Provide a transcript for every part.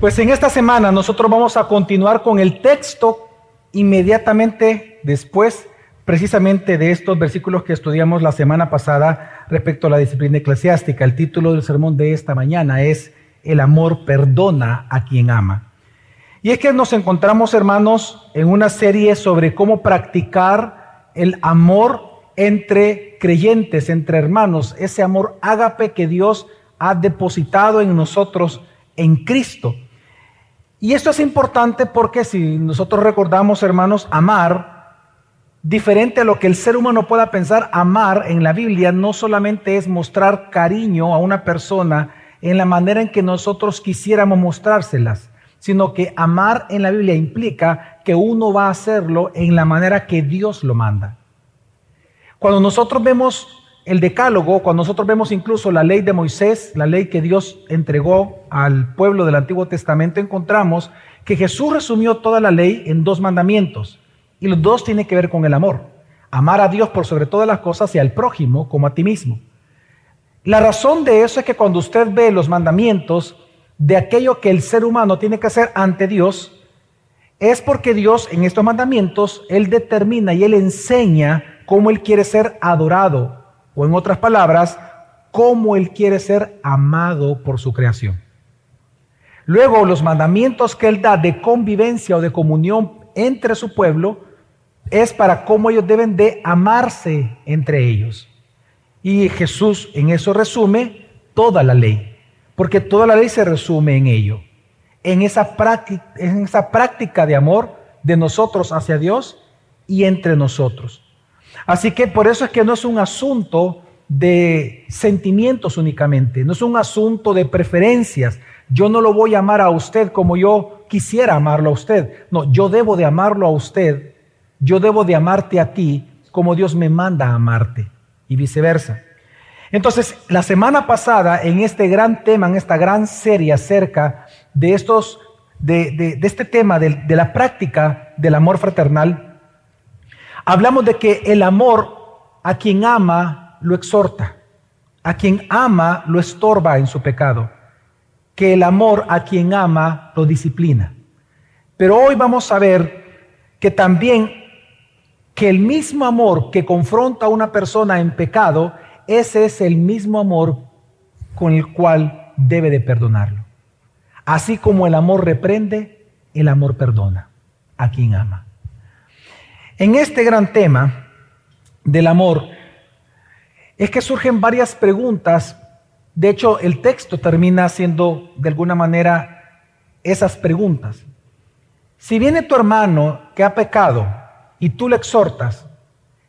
Pues en esta semana nosotros vamos a continuar con el texto inmediatamente después precisamente de estos versículos que estudiamos la semana pasada respecto a la disciplina eclesiástica. El título del sermón de esta mañana es El amor perdona a quien ama. Y es que nos encontramos, hermanos, en una serie sobre cómo practicar el amor entre creyentes, entre hermanos, ese amor ágape que Dios ha depositado en nosotros en Cristo. Y esto es importante porque si nosotros recordamos, hermanos, amar, diferente a lo que el ser humano pueda pensar, amar en la Biblia no solamente es mostrar cariño a una persona en la manera en que nosotros quisiéramos mostrárselas, sino que amar en la Biblia implica que uno va a hacerlo en la manera que Dios lo manda. Cuando nosotros vemos el decálogo, cuando nosotros vemos incluso la ley de Moisés, la ley que Dios entregó al pueblo del Antiguo Testamento, encontramos que Jesús resumió toda la ley en dos mandamientos. Y los dos tienen que ver con el amor. Amar a Dios por sobre todas las cosas y al prójimo como a ti mismo. La razón de eso es que cuando usted ve los mandamientos de aquello que el ser humano tiene que hacer ante Dios, es porque Dios en estos mandamientos, Él determina y Él enseña cómo Él quiere ser adorado, o en otras palabras, cómo Él quiere ser amado por su creación. Luego, los mandamientos que Él da de convivencia o de comunión entre su pueblo es para cómo ellos deben de amarse entre ellos. Y Jesús en eso resume toda la ley, porque toda la ley se resume en ello, en esa práctica, en esa práctica de amor de nosotros hacia Dios y entre nosotros. Así que por eso es que no es un asunto de sentimientos únicamente, no es un asunto de preferencias. Yo no lo voy a amar a usted como yo quisiera amarlo a usted. No, yo debo de amarlo a usted, yo debo de amarte a ti como Dios me manda a amarte y viceversa. Entonces, la semana pasada, en este gran tema, en esta gran serie acerca de estos, de, este tema de la práctica del amor fraternal, hablamos de que el amor a quien ama lo exhorta, a quien ama lo estorba en su pecado, que el amor a quien ama lo disciplina. Pero hoy vamos a ver que también que el mismo amor que confronta a una persona en pecado, ese es el mismo amor con el cual debe de perdonarlo. Así como el amor reprende, el amor perdona a quien ama. En este gran tema del amor es que surgen varias preguntas. De hecho, el texto termina haciendo de alguna manera esas preguntas. Si viene tu hermano que ha pecado y tú le exhortas,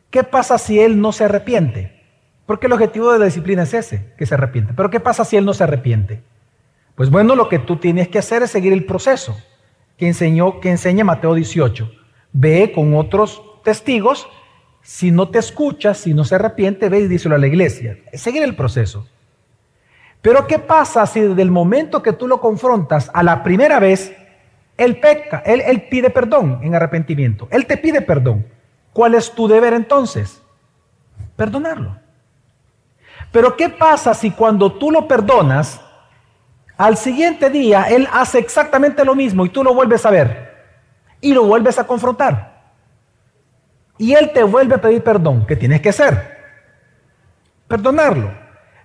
¿qué pasa si él no se arrepiente? Porque el objetivo de la disciplina es ese, que se arrepiente. Pero ¿qué pasa si él no se arrepiente? Pues bueno, lo que tú tienes que hacer es seguir el proceso que enseñó, que enseña Mateo 18 ve con otros testigos, si no te escucha, si no se arrepiente, ve y díselo a la iglesia. Seguir el proceso. Pero ¿qué pasa si desde el momento que tú lo confrontas a la primera vez, él peca, él, él pide perdón en arrepentimiento? Él te pide perdón. ¿Cuál es tu deber entonces? Perdonarlo. Pero ¿qué pasa si cuando tú lo perdonas, al siguiente día él hace exactamente lo mismo y tú lo vuelves a ver? Y lo vuelves a confrontar. Y él te vuelve a pedir perdón. ¿Qué tienes que hacer? Perdonarlo.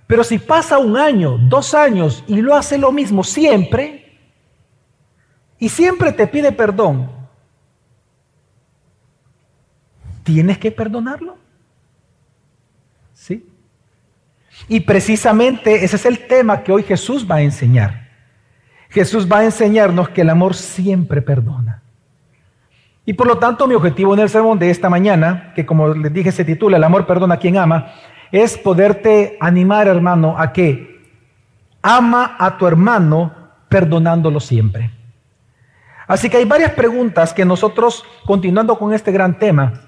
Pero si pasa un año, dos años y lo hace lo mismo siempre, y siempre te pide perdón, ¿tienes que perdonarlo? ¿Sí? Y precisamente ese es el tema que hoy Jesús va a enseñar. Jesús va a enseñarnos que el amor siempre perdona. Y por lo tanto, mi objetivo en el sermón de esta mañana, que como les dije se titula El amor perdona a quien ama, es poderte animar, hermano, a que ama a tu hermano perdonándolo siempre. Así que hay varias preguntas que nosotros, continuando con este gran tema,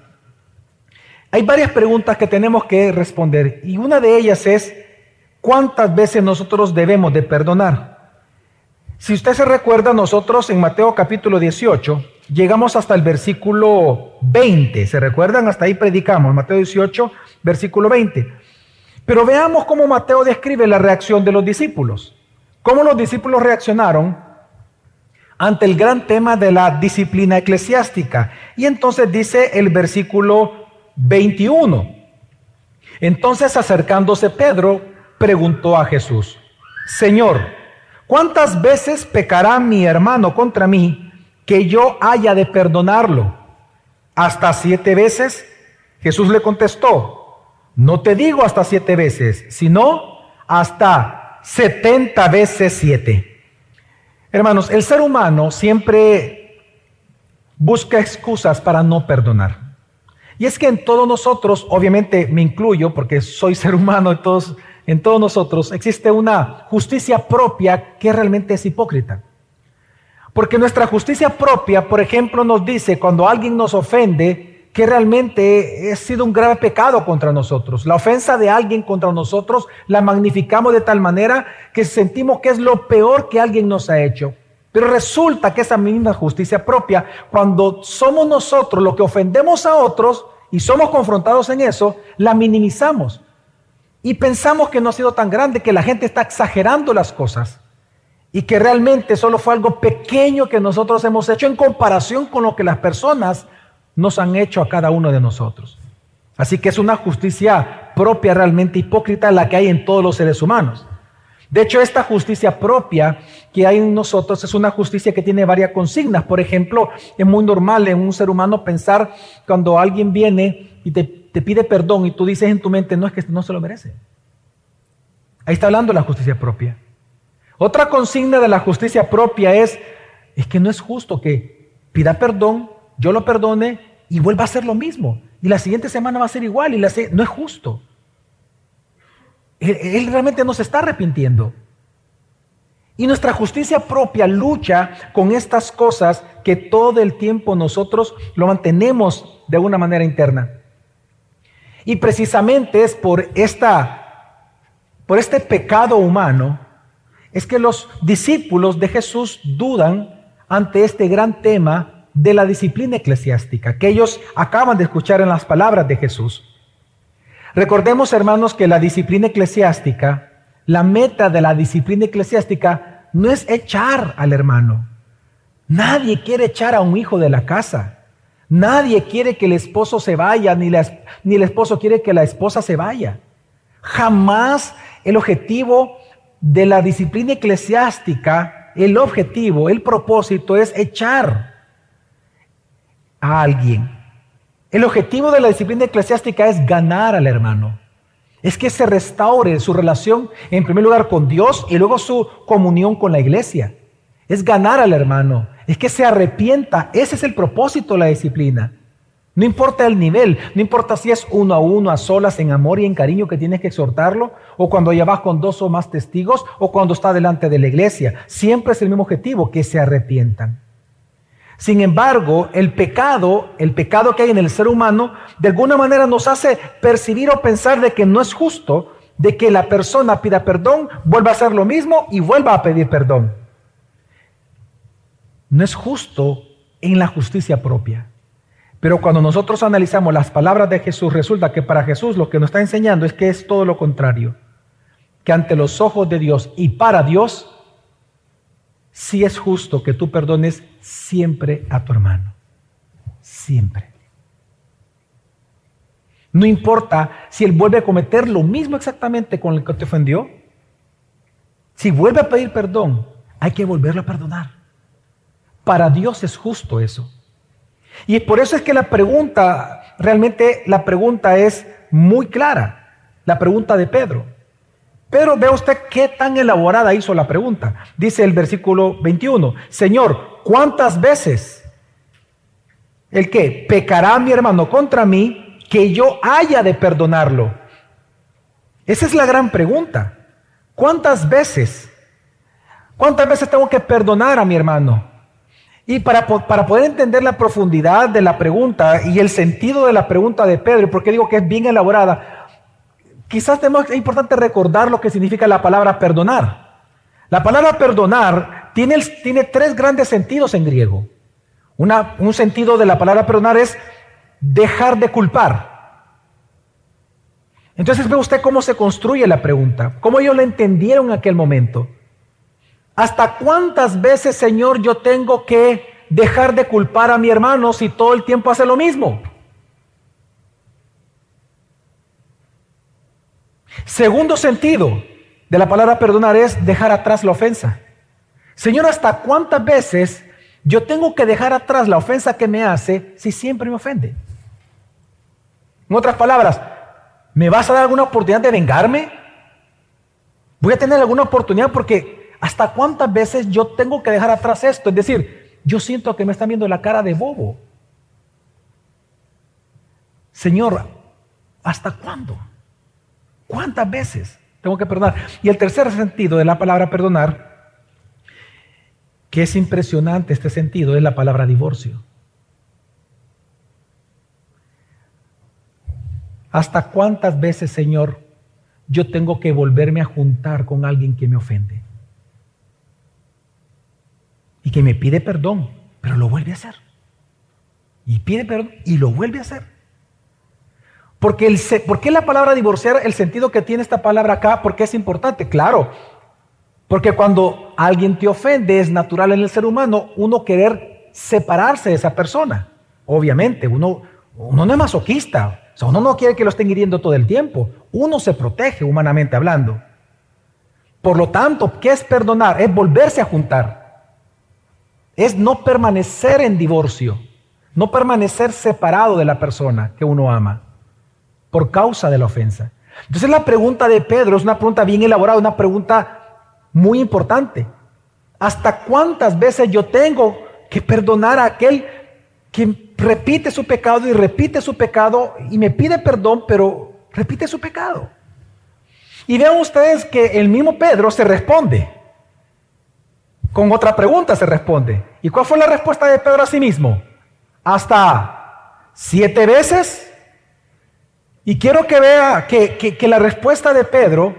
hay varias preguntas que tenemos que responder. Y una de ellas es, ¿cuántas veces nosotros debemos de perdonar? Si usted se recuerda, nosotros en Mateo capítulo 18, llegamos hasta el versículo 20. ¿Se recuerdan? Hasta ahí predicamos, Mateo 18, versículo 20. Pero veamos cómo Mateo describe la reacción de los discípulos. Cómo los discípulos reaccionaron ante el gran tema de la disciplina eclesiástica. Y entonces dice el versículo 21. Entonces acercándose Pedro, preguntó a Jesús, Señor, ¿cuántas veces pecará mi hermano contra mí que yo haya de perdonarlo? ¿Hasta siete veces? Jesús le contestó, no te digo hasta siete veces, sino hasta setenta veces siete. Hermanos, el ser humano siempre busca excusas para no perdonar. Y es que en todos nosotros, obviamente me incluyo porque soy ser humano, en todos, en todos nosotros existe una justicia propia que realmente es hipócrita. Porque nuestra justicia propia, por ejemplo, nos dice cuando alguien nos ofende, que realmente ha sido un grave pecado contra nosotros. La ofensa de alguien contra nosotros la magnificamos de tal manera que sentimos que es lo peor que alguien nos ha hecho. Pero resulta que esa misma justicia propia, cuando somos nosotros los que ofendemos a otros y somos confrontados en eso, la minimizamos. Y pensamos que no ha sido tan grande, que la gente está exagerando las cosas. Y que realmente solo fue algo pequeño que nosotros hemos hecho en comparación con lo que las personas nos han hecho a cada uno de nosotros. Así que es una justicia propia realmente hipócrita la que hay en todos los seres humanos. De hecho, esta justicia propia que hay en nosotros es una justicia que tiene varias consignas. Por ejemplo, es muy normal en un ser humano pensar cuando alguien viene y te, pide perdón y tú dices en tu mente, no es que no se lo merece. Ahí está hablando la justicia propia. Otra consigna de la justicia propia es, es que no es justo que pida perdón, yo lo perdone y vuelva a hacer lo mismo. Y la siguiente semana va a ser igual y la no es justo. Él, él realmente no se está arrepintiendo. Y nuestra justicia propia lucha con estas cosas que todo el tiempo nosotros lo mantenemos de una manera interna. Y precisamente es por esta por este pecado humano es que los discípulos de Jesús dudan ante este gran tema de la disciplina eclesiástica que ellos acaban de escuchar en las palabras de Jesús. Recordemos, hermanos, que la disciplina eclesiástica, la meta de la disciplina eclesiástica no es echar al hermano. Nadie quiere echar a un hijo de la casa. Nadie quiere que el esposo se vaya, ni, ni el esposo quiere que la esposa se vaya. Jamás el objetivo de la disciplina eclesiástica, el objetivo, el propósito es echar a alguien. El objetivo de la disciplina eclesiástica es ganar al hermano. Es que se restaure su relación, en primer lugar, con Dios y luego su comunión con la iglesia. Es ganar al hermano. Es que se arrepienta. Ese es el propósito de la disciplina. No importa el nivel, no importa si es uno a uno, a solas, en amor y en cariño que tienes que exhortarlo, o cuando ya vas con dos o más testigos, o cuando está delante de la iglesia. Siempre es el mismo objetivo, que se arrepientan. Sin embargo, el pecado, el pecado que hay en el ser humano, de alguna manera nos hace percibir o pensar de que no es justo de que la persona pida perdón, vuelva a hacer lo mismo y vuelva a pedir perdón. No es justo en la justicia propia. Pero cuando nosotros analizamos las palabras de Jesús, resulta que para Jesús lo que nos está enseñando es que es todo lo contrario. Que ante los ojos de Dios y para Dios, si es justo que tú perdones siempre a tu hermano. Siempre. No importa si él vuelve a cometer lo mismo exactamente con el que te ofendió. Si vuelve a pedir perdón, hay que volverlo a perdonar. Para Dios es justo eso. Y por eso es que la pregunta, realmente la pregunta es muy clara. La pregunta de Pedro. Pero ve usted qué tan elaborada hizo la pregunta. Dice el versículo 21, Señor, ¿cuántas veces el que pecará mi hermano contra mí que yo haya de perdonarlo? Esa es la gran pregunta. ¿Cuántas veces? ¿Cuántas veces tengo que perdonar a mi hermano? Y para, para, poder entender la profundidad de la pregunta y el sentido de la pregunta de Pedro, porque digo que es bien elaborada, quizás es importante recordar lo que significa la palabra perdonar. La palabra perdonar tiene, tiene tres grandes sentidos en griego. Un sentido de la palabra perdonar es dejar de culpar. Entonces ve usted cómo se construye la pregunta, cómo ellos la entendieron en aquel momento. ¿Hasta cuántas veces, Señor, yo tengo que dejar de culpar a mi hermano si todo el tiempo hace lo mismo? Segundo sentido de la palabra perdonar es dejar atrás la ofensa. Señor, ¿hasta cuántas veces yo tengo que dejar atrás la ofensa que me hace si siempre me ofende? En otras palabras, ¿me vas a dar alguna oportunidad de vengarme? Voy a tener alguna oportunidad porque ¿hasta cuántas veces yo tengo que dejar atrás esto? Es decir, yo siento que me están viendo la cara de bobo. Señor, ¿hasta cuándo? ¿Cuántas veces tengo que perdonar? Y el tercer sentido de la palabra perdonar, que es impresionante este sentido, es la palabra divorcio. ¿Hasta cuántas veces, Señor, yo tengo que volverme a juntar con alguien que me ofende? Y que me pide perdón, pero lo vuelve a hacer. Y pide perdón y lo vuelve a hacer. Porque el, ¿Por qué la palabra divorciar, el sentido que tiene esta palabra acá? Porque es importante, claro. Porque cuando alguien te ofende, es natural en el ser humano uno querer separarse de esa persona. Obviamente, uno, uno no es masoquista. O sea, uno no quiere que lo estén hiriendo todo el tiempo. Uno se protege humanamente hablando. Por lo tanto, ¿qué es perdonar? Es volverse a juntar. Es no permanecer en divorcio. No permanecer separado de la persona que uno ama por causa de la ofensa. Entonces la pregunta de Pedro es una pregunta bien elaborada, una pregunta muy importante. ¿Hasta cuántas veces yo tengo que perdonar a aquel que repite su pecado y repite su pecado y me pide perdón, pero repite su pecado? Y vean ustedes que el mismo Pedro se responde. Con otra pregunta se responde. ¿Y cuál fue la respuesta de Pedro a sí mismo? Hasta siete veces y quiero que vea que, la respuesta de Pedro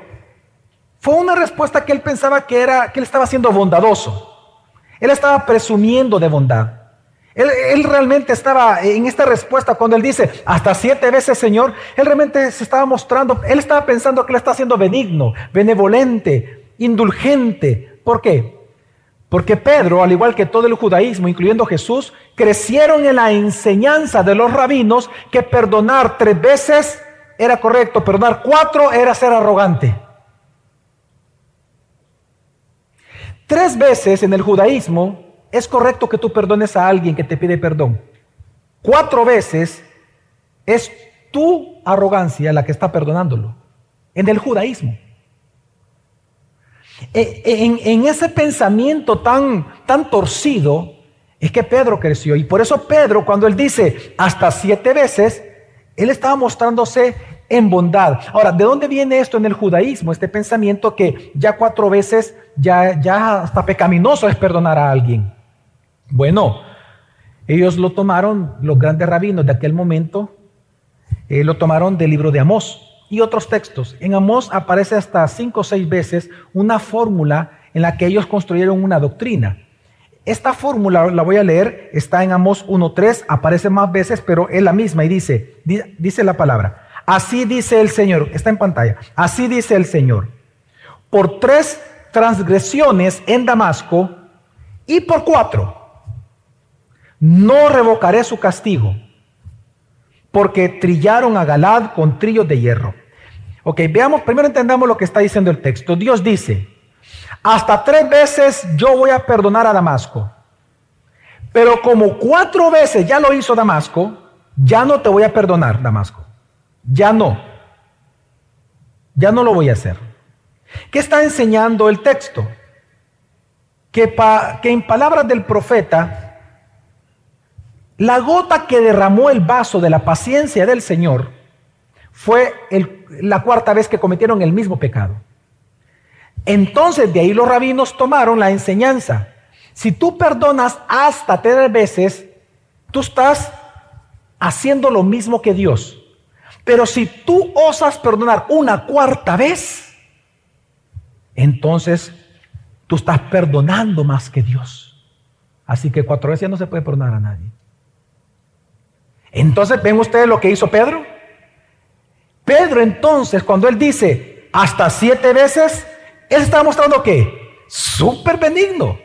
fue una respuesta que él pensaba que era que él estaba siendo bondadoso. Él estaba presumiendo de bondad. Él, él, realmente estaba en esta respuesta cuando él dice hasta siete veces Señor, él realmente se estaba mostrando, él estaba pensando que él está siendo benigno, benevolente, indulgente. ¿Por qué? Porque Pedro, al igual que todo el judaísmo, incluyendo Jesús, crecieron en la enseñanza de los rabinos que perdonar tres veces era correcto, perdonar cuatro era ser arrogante. Tres veces en el judaísmo es correcto que tú perdones a alguien que te pide perdón. Cuatro veces es tu arrogancia la que está perdonándolo. En el judaísmo. Eh, en, ese pensamiento tan, tan torcido es que Pedro creció. Y por eso Pedro, cuando él dice hasta siete veces, él estaba mostrándose en bondad. Ahora, ¿de dónde viene esto en el judaísmo? Este pensamiento que ya cuatro veces, ya, ya hasta pecaminoso es perdonar a alguien. Bueno, ellos lo tomaron, los grandes rabinos de aquel momento, eh, lo tomaron del libro de Amós y otros textos. En Amós aparece hasta cinco o seis veces una fórmula en la que ellos construyeron una doctrina. Esta fórmula la voy a leer, está en Amós 1.3, aparece más veces, pero es la misma y dice, dice la palabra, así dice el Señor, está en pantalla, así dice el Señor, por tres transgresiones en Damasco y por cuatro, no revocaré su castigo, porque trillaron a Galad con trillos de hierro. Ok, veamos, primero entendamos lo que está diciendo el texto. Dios dice, hasta tres veces yo voy a perdonar a Damasco. Pero como cuatro veces ya lo hizo Damasco, ya no te voy a perdonar, Damasco. Ya no. Ya no lo voy a hacer. ¿Qué está enseñando el texto? Que, en palabras del profeta, la gota que derramó el vaso de la paciencia del Señor fue la cuarta vez que cometieron el mismo pecado. Entonces de ahí los rabinos tomaron la enseñanza. Si tú perdonas hasta tres veces, tú estás haciendo lo mismo que Dios. Pero si tú osas perdonar una cuarta vez, entonces tú estás perdonando más que Dios. Así que cuatro veces no se puede perdonar a nadie. Entonces, ¿ven ustedes lo que hizo Pedro? Pedro entonces, cuando él dice hasta siete veces, él está mostrando que súper benigno.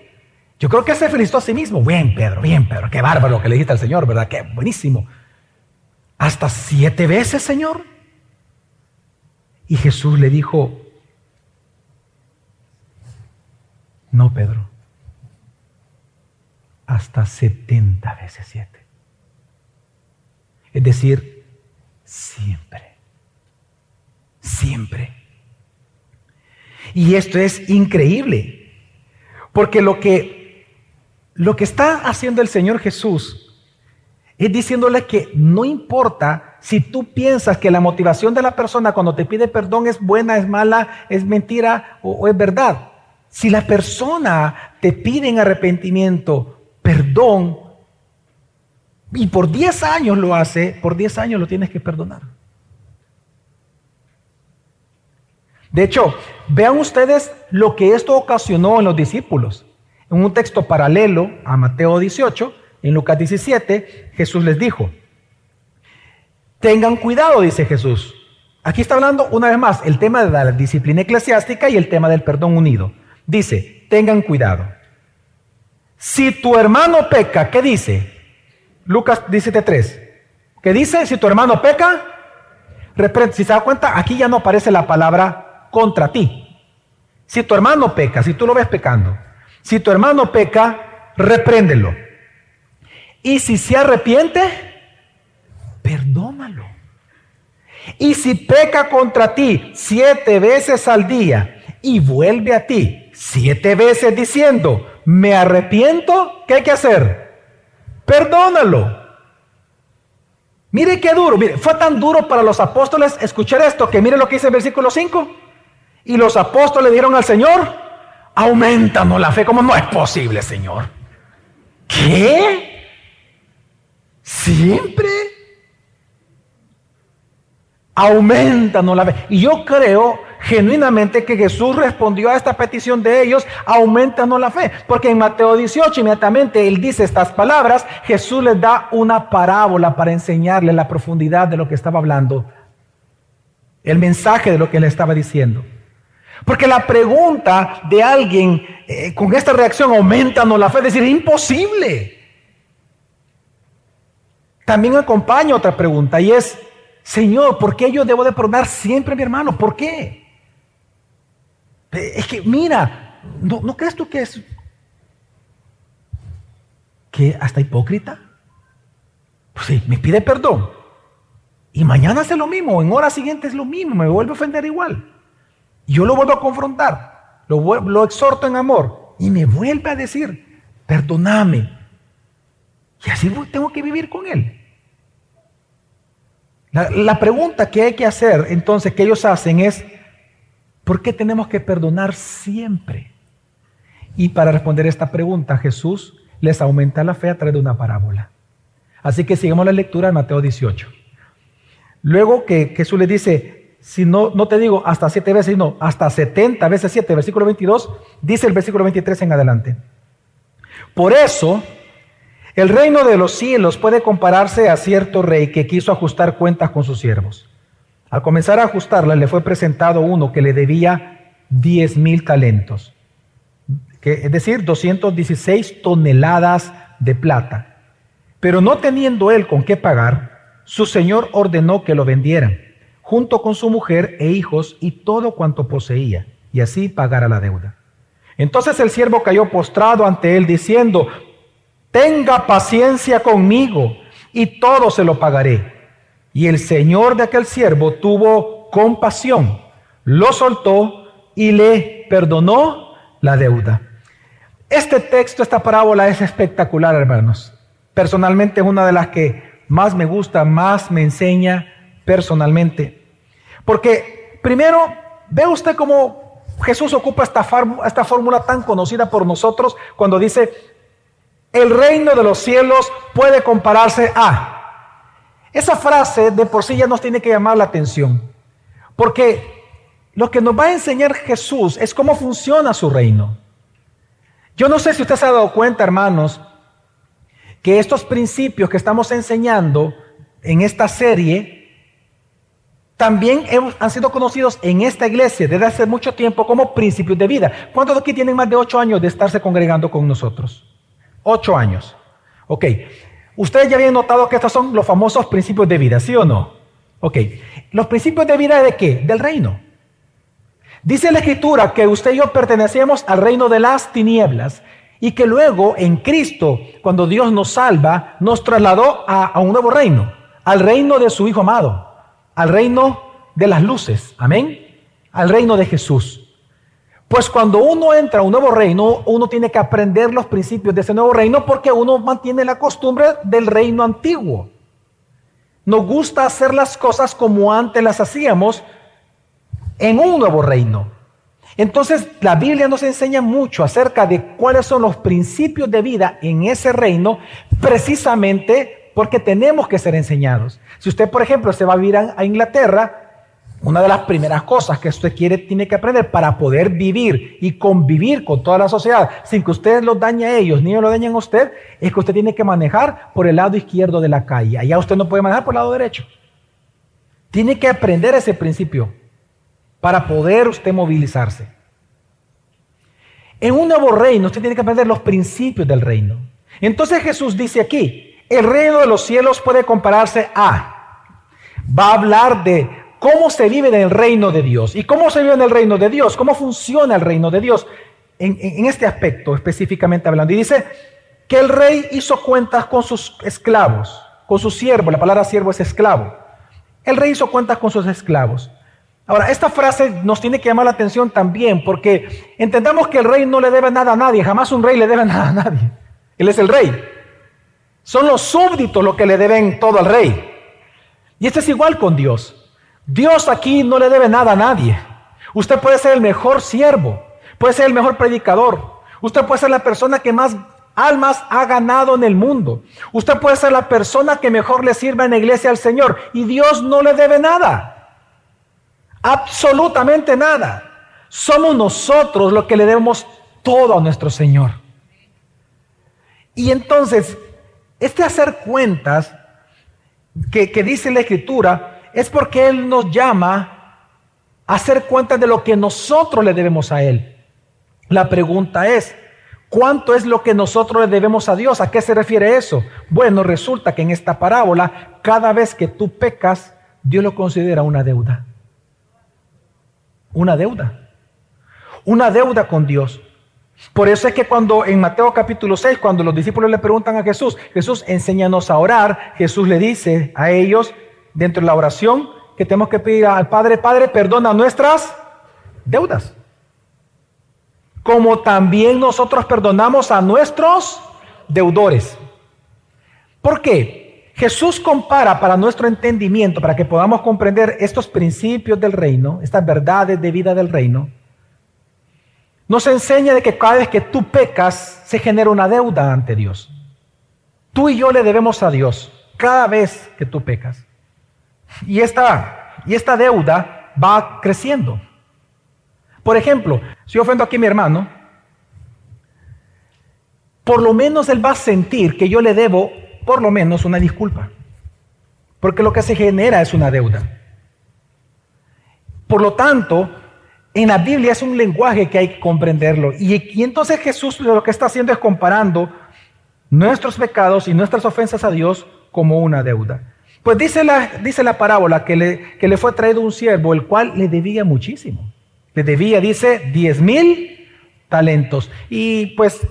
Yo creo que se felicitó a sí mismo. Bien, Pedro, bien, Pedro. Qué bárbaro que le dijiste al Señor, ¿verdad? Qué buenísimo. Hasta siete veces, Señor. Y Jesús le dijo, no, Pedro, hasta setenta veces siete. Es decir, siempre, siempre. Y esto es increíble, porque lo que, lo que está haciendo el Señor Jesús es diciéndole que no importa si tú piensas que la motivación de la persona cuando te pide perdón es buena, es mala, es mentira o, es verdad. Si la persona te pide en arrepentimiento perdón y por 10 años lo hace, por 10 años lo tienes que perdonar. De hecho, vean ustedes lo que esto ocasionó en los discípulos. En un texto paralelo a Mateo 18, en Lucas 17, Jesús les dijo, tengan cuidado, dice Jesús. Aquí está hablando una vez más el tema de la disciplina eclesiástica y el tema del perdón unido. Dice, tengan cuidado. Si tu hermano peca, ¿qué dice? Lucas 17.3. ¿Qué dice? Si tu hermano peca, si se da cuenta, aquí ya no aparece la palabra contra ti. Si tu hermano peca, si tú lo ves pecando, si tu hermano peca, repréndelo. Y si se arrepiente, perdónalo. Y si peca contra ti siete veces al día y vuelve a ti siete veces diciendo, me arrepiento, ¿qué hay que hacer? Perdónalo. Mire qué duro, mire, fue tan duro para los apóstoles escuchar esto que mire lo que dice el versículo 5. Y los apóstoles dijeron al Señor, aumentanos la fe, como no es posible, Señor. ¿Qué? Siempre. Aumentanos la fe. Y yo creo genuinamente que Jesús respondió a esta petición de ellos, aumentanos la fe. Porque en Mateo 18 inmediatamente él dice estas palabras, Jesús les da una parábola para enseñarle la profundidad de lo que estaba hablando, el mensaje de lo que le estaba diciendo. Porque la pregunta de alguien eh, con esta reacción, aumentanos la fe, es decir, imposible. También acompaña otra pregunta y es, Señor, ¿por qué yo debo de perdonar siempre a mi hermano? ¿Por qué? Es que, mira, ¿no, crees tú que es que hasta hipócrita? Pues sí, me pide perdón. Y mañana hace lo mismo, en horas siguientes lo mismo, me vuelve a ofender igual. Yo lo vuelvo a confrontar, lo, exhorto en amor y me vuelve a decir, perdóname, y así tengo que vivir con Él. La, pregunta que hay que hacer entonces que ellos hacen es, ¿por qué tenemos que perdonar siempre? Y para responder esta pregunta, Jesús les aumenta la fe a través de una parábola. Así que sigamos la lectura de Mateo 18. Luego que Jesús le dice, si no, no te digo hasta siete veces, no, hasta setenta veces siete, versículo 22, dice el versículo 23 en adelante. Por eso, el reino de los cielos puede compararse a cierto rey que quiso ajustar cuentas con sus siervos. Al comenzar a ajustarlas, le fue presentado uno que le debía diez mil talentos, es decir, 216 toneladas de plata. Pero no teniendo él con qué pagar, su señor ordenó que lo vendieran, junto con su mujer e hijos y todo cuanto poseía, y así pagara la deuda. Entonces el siervo cayó postrado ante él, diciendo, tenga paciencia conmigo y todo se lo pagaré. Y el señor de aquel siervo tuvo compasión, lo soltó y le perdonó la deuda. Este texto, esta parábola es espectacular, hermanos. Personalmente es una de las que más me gusta, más me enseña personalmente. Porque primero, ve usted cómo Jesús ocupa esta, fórmula tan conocida por nosotros cuando dice, el reino de los cielos puede compararse a. Esa frase de por sí ya nos tiene que llamar la atención, porque lo que nos va a enseñar Jesús es cómo funciona su reino. Yo no sé si usted se ha dado cuenta, hermanos, que estos principios que estamos enseñando en esta serie también han sido conocidos en esta iglesia desde hace mucho tiempo como principios de vida. ¿Cuántos de aquí tienen más de ocho años de estarse congregando con nosotros? Ocho años. Ok. Ustedes ya habían notado que estos son los famosos principios de vida, ¿sí o no? Ok. ¿Los principios de vida de qué? Del reino. Dice la escritura que usted y yo pertenecemos al reino de las tinieblas y que luego en Cristo, cuando Dios nos salva, nos trasladó a un nuevo reino, al reino de su Hijo amado al reino de las luces, amén, al reino de Jesús. Pues cuando uno entra a un nuevo reino, uno tiene que aprender los principios de ese nuevo reino porque uno mantiene la costumbre del reino antiguo. Nos gusta hacer las cosas como antes las hacíamos en un nuevo reino. Entonces la Biblia nos enseña mucho acerca de cuáles son los principios de vida en ese reino, precisamente porque tenemos que ser enseñados. Si usted, por ejemplo, se va a vivir a Inglaterra, una de las primeras cosas que usted quiere, tiene que aprender para poder vivir y convivir con toda la sociedad sin que usted los dañe a ellos ni ellos lo dañen a usted, es que usted tiene que manejar por el lado izquierdo de la calle. Allá usted no puede manejar por el lado derecho. Tiene que aprender ese principio para poder usted movilizarse. En un nuevo reino, usted tiene que aprender los principios del reino. Entonces Jesús dice aquí, el reino de los cielos puede compararse a, va a hablar de cómo se vive en el reino de Dios. ¿Y cómo se vive en el reino de Dios? ¿Cómo funciona el reino de Dios? En, este aspecto específicamente hablando. Y dice que el rey hizo cuentas con sus esclavos, con sus siervos. La palabra siervo es esclavo. El rey hizo cuentas con sus esclavos. Ahora, esta frase nos tiene que llamar la atención también porque entendamos que el rey no le debe nada a nadie, jamás un rey le debe nada a nadie. Él es el rey. Son los súbditos los que le deben todo al rey. Y esto es igual con Dios. Dios aquí no le debe nada a nadie. Usted puede ser el mejor siervo, puede ser el mejor predicador, usted puede ser la persona que más almas ha ganado en el mundo. Usted puede ser la persona que mejor le sirva en la iglesia al Señor y Dios no le debe nada. Absolutamente nada. Somos nosotros los que le debemos todo a nuestro Señor. Y entonces, este hacer cuentas que, dice la escritura es porque Él nos llama a hacer cuentas de lo que nosotros le debemos a Él. La pregunta es, ¿cuánto es lo que nosotros le debemos a Dios? ¿A qué se refiere eso? Bueno, resulta que en esta parábola, cada vez que tú pecas, Dios lo considera una deuda. Una deuda. Una deuda con Dios. Por eso es que cuando en Mateo capítulo 6, cuando los discípulos le preguntan a Jesús, Jesús enséñanos a orar, Jesús le dice a ellos dentro de la oración que tenemos que pedir al Padre, Padre, perdona nuestras deudas. Como también nosotros perdonamos a nuestros deudores. ¿Por qué? Jesús compara para nuestro entendimiento, para que podamos comprender estos principios del reino, estas verdades de vida del reino, nos enseña de que cada vez que tú pecas se genera una deuda ante Dios. Tú y yo le debemos a Dios cada vez que tú pecas. Y esta, y esta deuda va creciendo. Por ejemplo, si yo ofendo aquí a mi hermano, por lo menos él va a sentir que yo le debo por lo menos una disculpa. Porque lo que se genera es una deuda. Por lo tanto, en la Biblia es un lenguaje que hay que comprenderlo. Y, entonces Jesús lo que está haciendo es comparando nuestros pecados y nuestras ofensas a Dios como una deuda. Pues dice la, parábola que le, fue traído un siervo, el cual le debía muchísimo. Le debía, dice, diez mil talentos. Y pues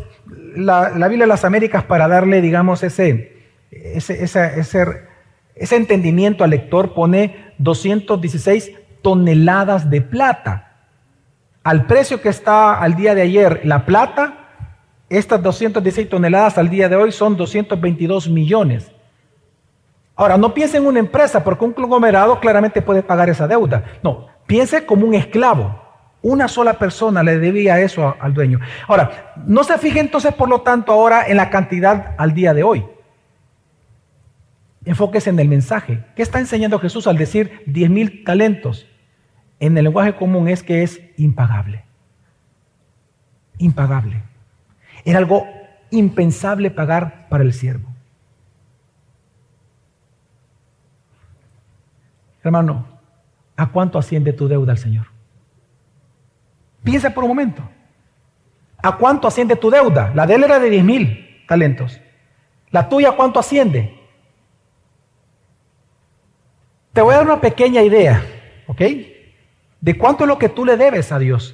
la, Biblia de las Américas para darle, digamos, ese, ese, ese, ese entendimiento al lector pone 216 toneladas de plata al precio que está al día de ayer la plata, estas 216 toneladas al día de hoy son 222 millones. Ahora, no piense en una empresa, porque un conglomerado claramente puede pagar esa deuda. No, piense como un esclavo. Una sola persona le debía eso al dueño. Ahora, no se fije entonces, por lo tanto, ahora en la cantidad al día de hoy. Enfóquese en el mensaje. ¿Qué está enseñando Jesús al decir 10 mil talentos? En el lenguaje común es que es impagable. Impagable. Era algo impensable pagar para el siervo. Hermano, ¿A cuánto asciende tu deuda al Señor? Piensa por un momento. ¿A cuánto asciende tu deuda? La de él era de 10 mil talentos. ¿La tuya cuánto asciende? Te voy a dar una pequeña idea, ¿ok? De cuánto es lo que tú le debes a Dios.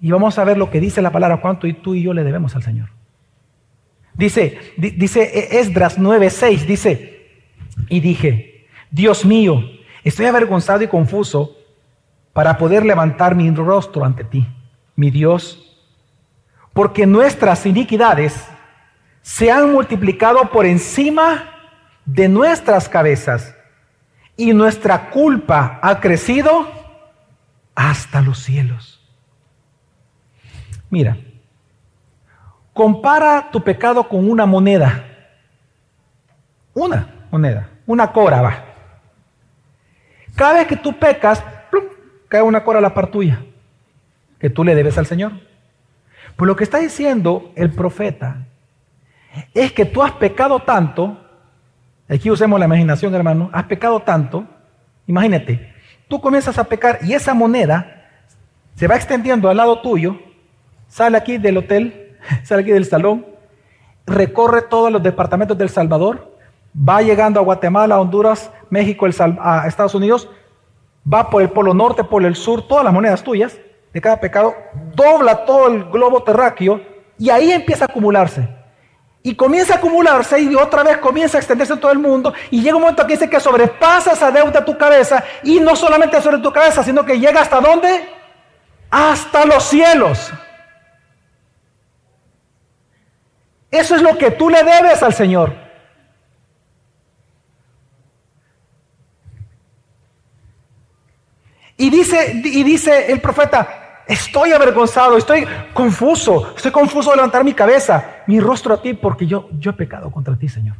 Y vamos a ver lo que dice la palabra, cuánto tú y yo le debemos al Señor. Dice, dice Esdras 9:6, dice, y dije, Dios mío, estoy avergonzado y confuso para poder levantar mi rostro ante ti, mi Dios, porque nuestras iniquidades se han multiplicado por encima de nuestras cabezas y nuestra culpa ha crecido hasta los cielos. Mira, compara tu pecado con una moneda. Una moneda, una cora va. Cada vez que tú pecas, cae una cora a la par tuya, que tú le debes al Señor. Pues lo que está diciendo el profeta es que tú has pecado tanto, aquí usemos la imaginación hermano, has pecado tanto, imagínate, tú comienzas a pecar y esa moneda se va extendiendo al lado tuyo sale aquí del hotel, sale aquí del salón, recorre todos los departamentos del Salvador, va llegando a Guatemala, Honduras, México, a Estados Unidos, va por el polo norte, por el sur, todas las monedas tuyas de cada pecado, dobla todo el globo terráqueo y ahí empieza a acumularse. Y comienza a acumularse y otra vez comienza a extenderse en todo el mundo y llega un momento que dice que sobrepasa esa deuda a tu cabeza y no solamente sobre tu cabeza, sino que llega hasta dónde? Hasta los cielos. Eso es lo que tú le debes al Señor. Y dice, y dice el profeta, estoy avergonzado, estoy confuso, estoy confuso de levantar mi cabeza, mi rostro a ti, porque yo, yo he pecado contra ti, Señor.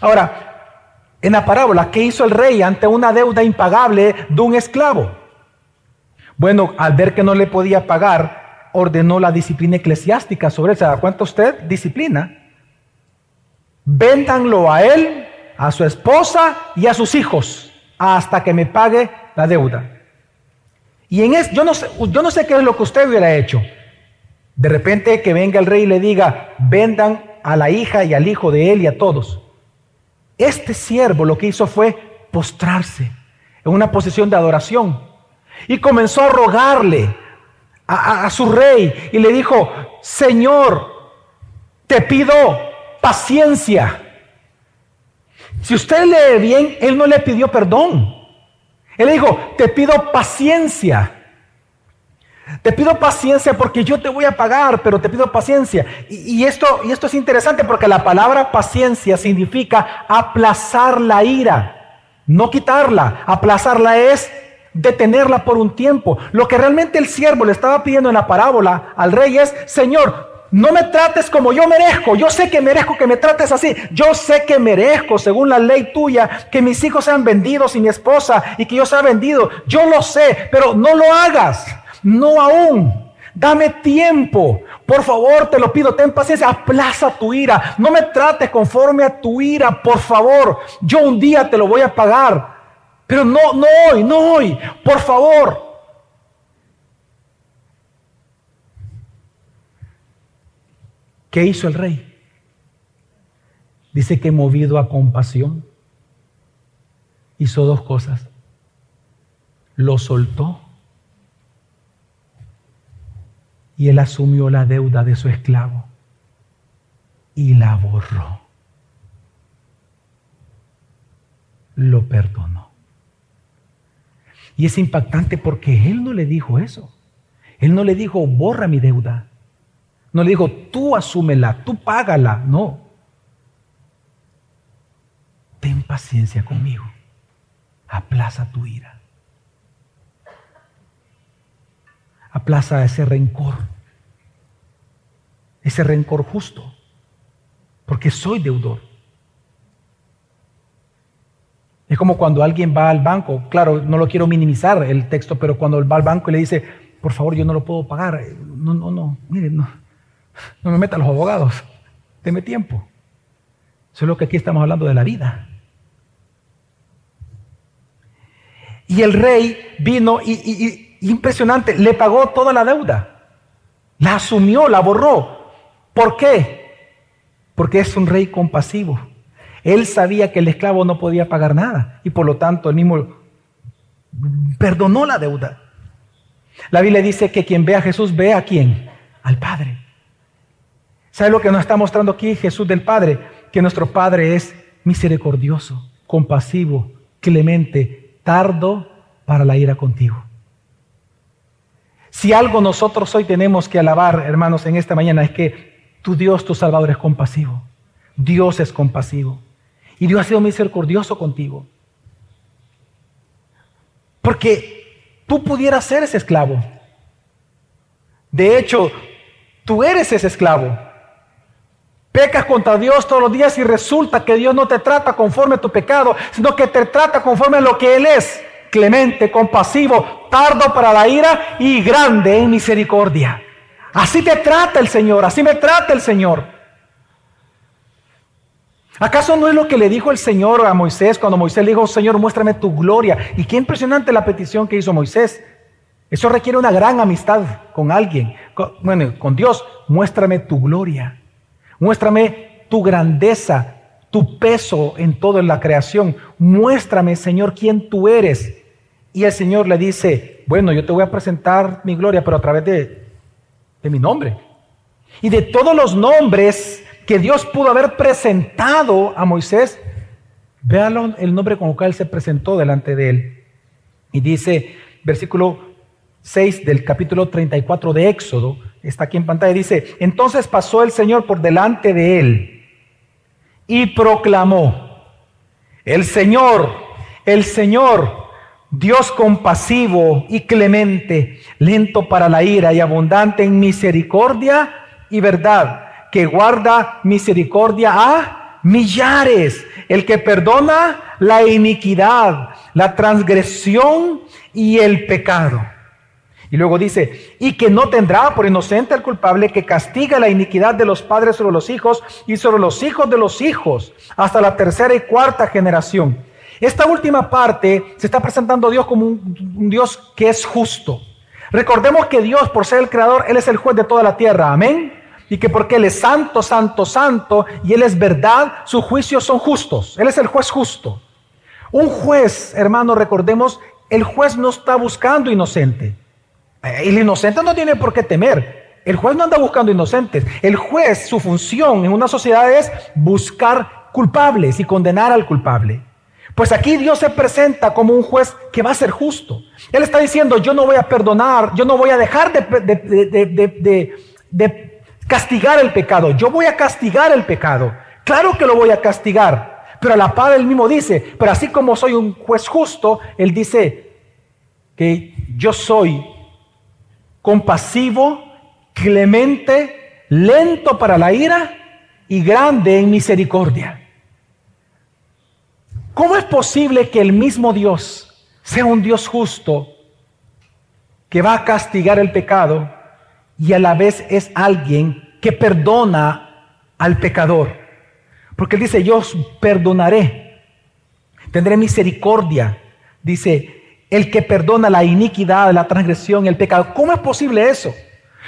Ahora, en la parábola, ¿qué hizo el rey ante una deuda impagable de un esclavo? Bueno, al ver que no le podía pagar, ordenó la disciplina eclesiástica sobre él. ¿Se da cuenta usted? Disciplina. Véndanlo a él, a su esposa y a sus hijos hasta que me pague la deuda. Y en es, yo no sé, yo no sé qué es lo que usted hubiera hecho. De repente que venga el rey y le diga, vendan a la hija y al hijo de él y a todos. Este siervo lo que hizo fue postrarse en una posición de adoración y comenzó a rogarle, a, su rey y le dijo, Señor, te pido paciencia. Si usted lee bien, él no le pidió perdón. Él le dijo, te pido paciencia. Te pido paciencia porque yo te voy a pagar, pero te pido paciencia. Y, esto, y esto es interesante porque la palabra paciencia significa aplazar la ira, no quitarla. Aplazarla es detenerla por un tiempo. Lo que realmente el siervo le estaba pidiendo en la parábola al rey es, Señor, no me trates como yo merezco. Yo sé que merezco que me trates así. Yo sé que merezco, según la ley tuya, que mis hijos sean vendidos y mi esposa y que yo sea vendido. Yo lo sé, pero no lo hagas. No aún. Dame tiempo. Por favor, te lo pido, ten paciencia. Aplaza tu ira. No me trates conforme a tu ira, por favor. Yo un día te lo voy a pagar. Pero no, no hoy, no hoy, por favor. ¿Qué hizo el rey? Dice que movido a compasión, hizo dos cosas. Lo soltó y él asumió la deuda de su esclavo y la borró. Lo perdonó. Y es impactante porque Él no le dijo eso. Él no le dijo, borra mi deuda. No le dijo, tú asúmela, tú págala. No. Ten paciencia conmigo. Aplaza tu ira. Aplaza ese rencor. Ese rencor justo. Porque soy deudor. Es como cuando alguien va al banco, claro, no lo quiero minimizar el texto, pero cuando va al banco y le dice, por favor, yo no lo puedo pagar, no, no, no, mire, no, no me meta a los abogados, deme tiempo. Eso es lo que aquí estamos hablando de la vida. Y el rey vino y, impresionante, le pagó toda la deuda. La asumió, la borró. ¿Por qué? Porque es un rey compasivo. Él sabía que el esclavo no podía pagar nada y por lo tanto él mismo perdonó la deuda. La Biblia dice que quien ve a Jesús ve a quién? Al Padre. ¿Sabe lo que nos está mostrando aquí Jesús del Padre? Que nuestro Padre es misericordioso, compasivo, clemente, tardo para la ira contigo. Si algo nosotros hoy tenemos que alabar, hermanos, en esta mañana es que tu Dios, tu Salvador, es compasivo. Dios es compasivo. Y Dios ha sido misericordioso contigo. Porque tú pudieras ser ese esclavo. De hecho, tú eres ese esclavo. Pecas contra Dios todos los días y resulta que Dios no te trata conforme a tu pecado, sino que te trata conforme a lo que Él es. Clemente, compasivo, tardo para la ira y grande en misericordia. Así te trata el Señor, así me trata el Señor. ¿Acaso no es lo que le dijo el Señor a Moisés cuando Moisés le dijo, Señor, muéstrame tu gloria? Y qué impresionante la petición que hizo Moisés. Eso requiere una gran amistad con alguien. bueno, con Dios, muéstrame tu gloria. Muéstrame tu grandeza, tu peso en toda la creación. Muéstrame, Señor, quién tú eres. Y el Señor le dice, bueno, yo te voy a presentar mi gloria, pero a través de, de mi nombre. Y de todos los nombres que Dios pudo haber presentado a Moisés, véalo el nombre con el cual se presentó delante de él. Y dice, versículo 6 del capítulo 34 de Éxodo, está aquí en pantalla, dice, entonces pasó el Señor por delante de él y proclamó, el Señor, el Señor, Dios compasivo y clemente, lento para la ira y abundante en misericordia y verdad que guarda misericordia a millares, el que perdona la iniquidad, la transgresión y el pecado. Y luego dice, y que no tendrá por inocente al culpable que castiga la iniquidad de los padres sobre los hijos y sobre los hijos de los hijos, hasta la tercera y cuarta generación. Esta última parte se está presentando a Dios como un, Dios que es justo. Recordemos que Dios, por ser el creador, Él es el juez de toda la tierra. Amén y que porque Él es santo, santo, santo y Él es verdad, sus juicios son justos. Él es el juez justo. Un juez, hermano, recordemos, el juez no está buscando inocente. El inocente no tiene por qué temer. El juez no anda buscando inocentes. El juez, su función en una sociedad es buscar culpables y condenar al culpable. Pues aquí Dios se presenta como un juez que va a ser justo. Él está diciendo, yo no voy a perdonar, yo no voy a dejar de, castigar el pecado. Yo voy a castigar el pecado. Claro que lo voy a castigar. Pero a la par él mismo dice, pero así como soy un juez justo, él dice que yo soy compasivo, clemente, lento para la ira y grande en misericordia. ¿Cómo es posible que el mismo Dios sea un Dios justo que va a castigar el pecado y a la vez es alguien que perdona al pecador. Porque él dice, yo perdonaré, tendré misericordia. Dice, el que perdona la iniquidad, la transgresión, el pecado. ¿Cómo es posible eso?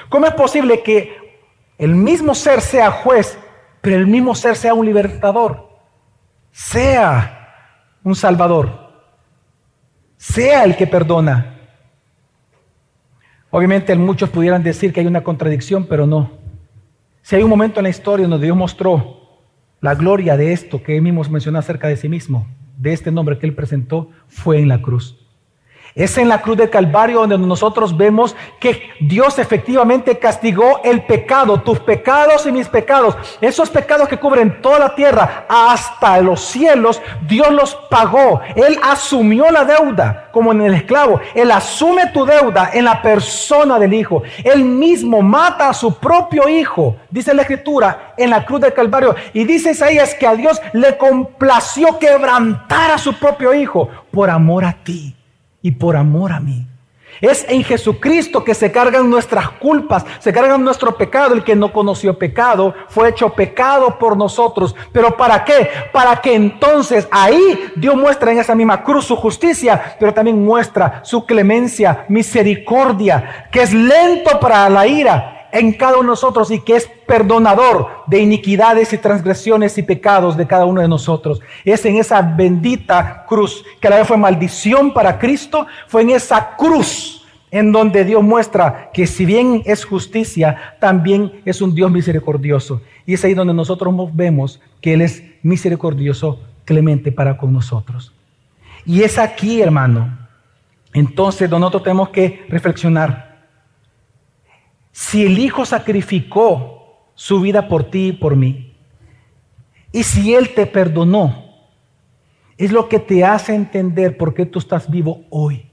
¿Cómo es posible que el mismo ser sea juez, pero el mismo ser sea un libertador? Sea un salvador. Sea el que perdona. Obviamente muchos pudieran decir que hay una contradicción, pero no. Si hay un momento en la historia donde Dios mostró la gloria de esto que él mismo mencionó acerca de sí mismo, de este nombre que él presentó, fue en la cruz. Es en la cruz de Calvario donde nosotros vemos que Dios efectivamente castigó el pecado, tus pecados y mis pecados. Esos pecados que cubren toda la tierra hasta los cielos, Dios los pagó. Él asumió la deuda como en el esclavo. Él asume tu deuda en la persona del Hijo. Él mismo mata a su propio Hijo, dice la Escritura, en la cruz de Calvario. Y dice Isaías que a Dios le complació quebrantar a su propio Hijo por amor a ti y por amor a mí. Es en Jesucristo que se cargan nuestras culpas, se cargan nuestro pecado. El que no conoció pecado fue hecho pecado por nosotros. ¿Pero para qué? Para que entonces ahí Dios muestra en esa misma cruz su justicia, pero también muestra su clemencia, misericordia, que es lento para la ira en cada uno de nosotros y que es perdonador de iniquidades y transgresiones y pecados de cada uno de nosotros. Es en esa bendita cruz, que la vez fue maldición para Cristo, fue en esa cruz en donde Dios muestra que si bien es justicia, también es un Dios misericordioso. Y es ahí donde nosotros vemos que Él es misericordioso, clemente para con nosotros. Y es aquí, hermano, entonces donde nosotros tenemos que reflexionar si el Hijo sacrificó su vida por ti y por mí, y si Él te perdonó, es lo que te hace entender por qué tú estás vivo hoy.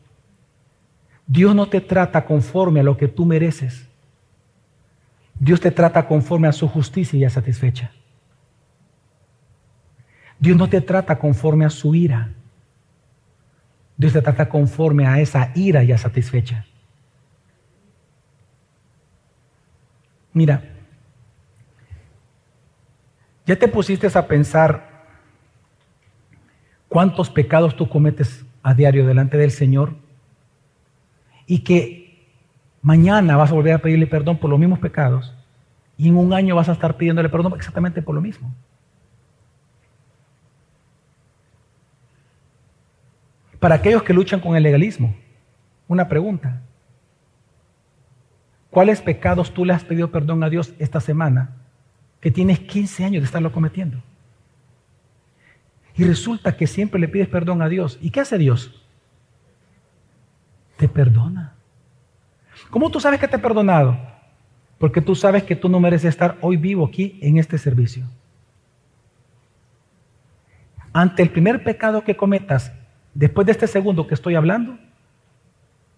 Dios no te trata conforme a lo que tú mereces. Dios te trata conforme a su justicia ya satisfecha. Dios no te trata conforme a su ira. Dios te trata conforme a esa ira ya satisfecha. Mira, ¿ya te pusiste a pensar cuántos pecados tú cometes a diario delante del Señor? Y que mañana vas a volver a pedirle perdón por los mismos pecados y en un año vas a estar pidiéndole perdón exactamente por lo mismo. Para aquellos que luchan con el legalismo, una pregunta. ¿Cuáles pecados tú le has pedido perdón a Dios esta semana que tienes 15 años de estarlo cometiendo? Y resulta que siempre le pides perdón a Dios. ¿Y qué hace Dios? Te perdona. ¿Cómo tú sabes que te ha perdonado? Porque tú sabes que tú no mereces estar hoy vivo aquí en este servicio. Ante el primer pecado que cometas, después de este segundo que estoy hablando,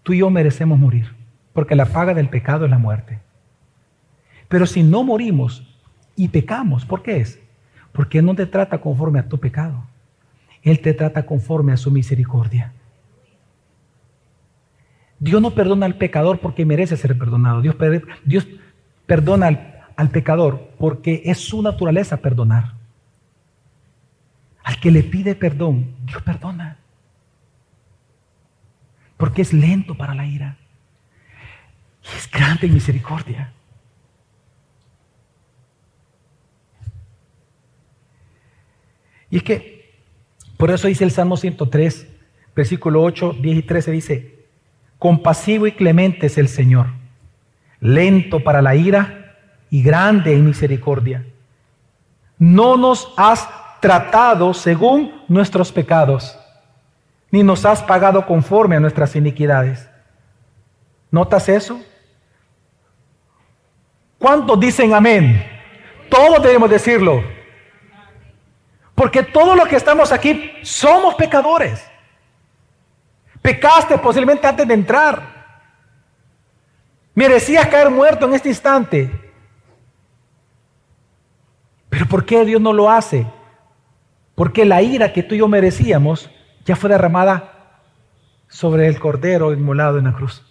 tú y yo merecemos morir porque la paga del pecado es la muerte. Pero si no morimos y pecamos, ¿por qué es? Porque Él no te trata conforme a tu pecado. Él te trata conforme a su misericordia. Dios no perdona al pecador porque merece ser perdonado. Dios, perdona al pecador porque es su naturaleza perdonar. Al que le pide perdón, Dios perdona. Porque es lento para la ira es grande en misericordia. Y es que, por eso dice el Salmo 103, versículo 8, 10 y 13, dice, compasivo y clemente es el Señor, lento para la ira y grande en misericordia. No nos has tratado según nuestros pecados, ni nos has pagado conforme a nuestras iniquidades. ¿Notas eso? ¿Cuántos dicen amén? Todos debemos decirlo. Porque todos los que estamos aquí somos pecadores. Pecaste posiblemente antes de entrar. Merecías caer muerto en este instante. Pero ¿por qué Dios no lo hace? Porque la ira que tú y yo merecíamos ya fue derramada sobre el cordero inmolado en la cruz.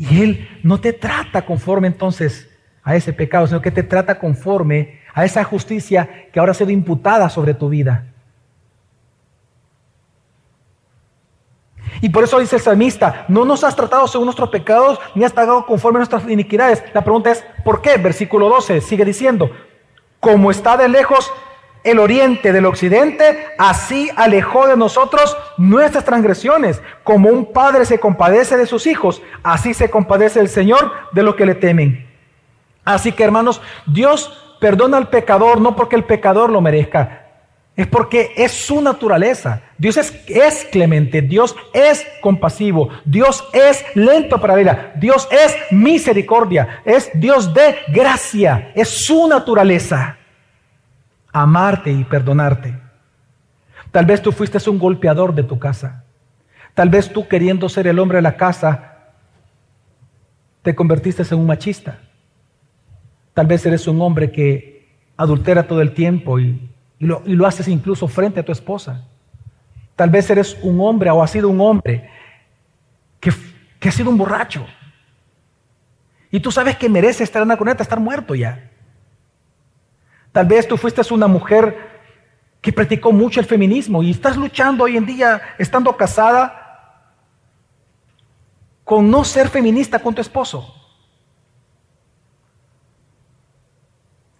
Y Él no te trata conforme entonces a ese pecado, sino que te trata conforme a esa justicia que ahora ha sido imputada sobre tu vida. Y por eso dice el salmista, no nos has tratado según nuestros pecados, ni has pagado conforme a nuestras iniquidades. La pregunta es, ¿por qué? Versículo 12 sigue diciendo, como está de lejos el oriente del occidente, así alejó de nosotros nuestras transgresiones. Como un padre se compadece de sus hijos, así se compadece el Señor de los que le temen. Así que hermanos, Dios perdona al pecador no porque el pecador lo merezca, es porque es su naturaleza. Dios es, clemente, Dios es compasivo, Dios es lento para la ira, Dios es misericordia, es Dios de gracia, es su naturaleza amarte y perdonarte. Tal vez tú fuiste un golpeador de tu casa. Tal vez tú queriendo ser el hombre de la casa, te convertiste en un machista. Tal vez eres un hombre que adultera todo el tiempo y, lo, haces incluso frente a tu esposa. Tal vez eres un hombre o has sido un hombre que, que ha sido un borracho. Y tú sabes que merece estar en la cuneta, estar muerto ya. Tal vez tú fuiste una mujer que practicó mucho el feminismo y estás luchando hoy en día, estando casada, con no ser feminista con tu esposo.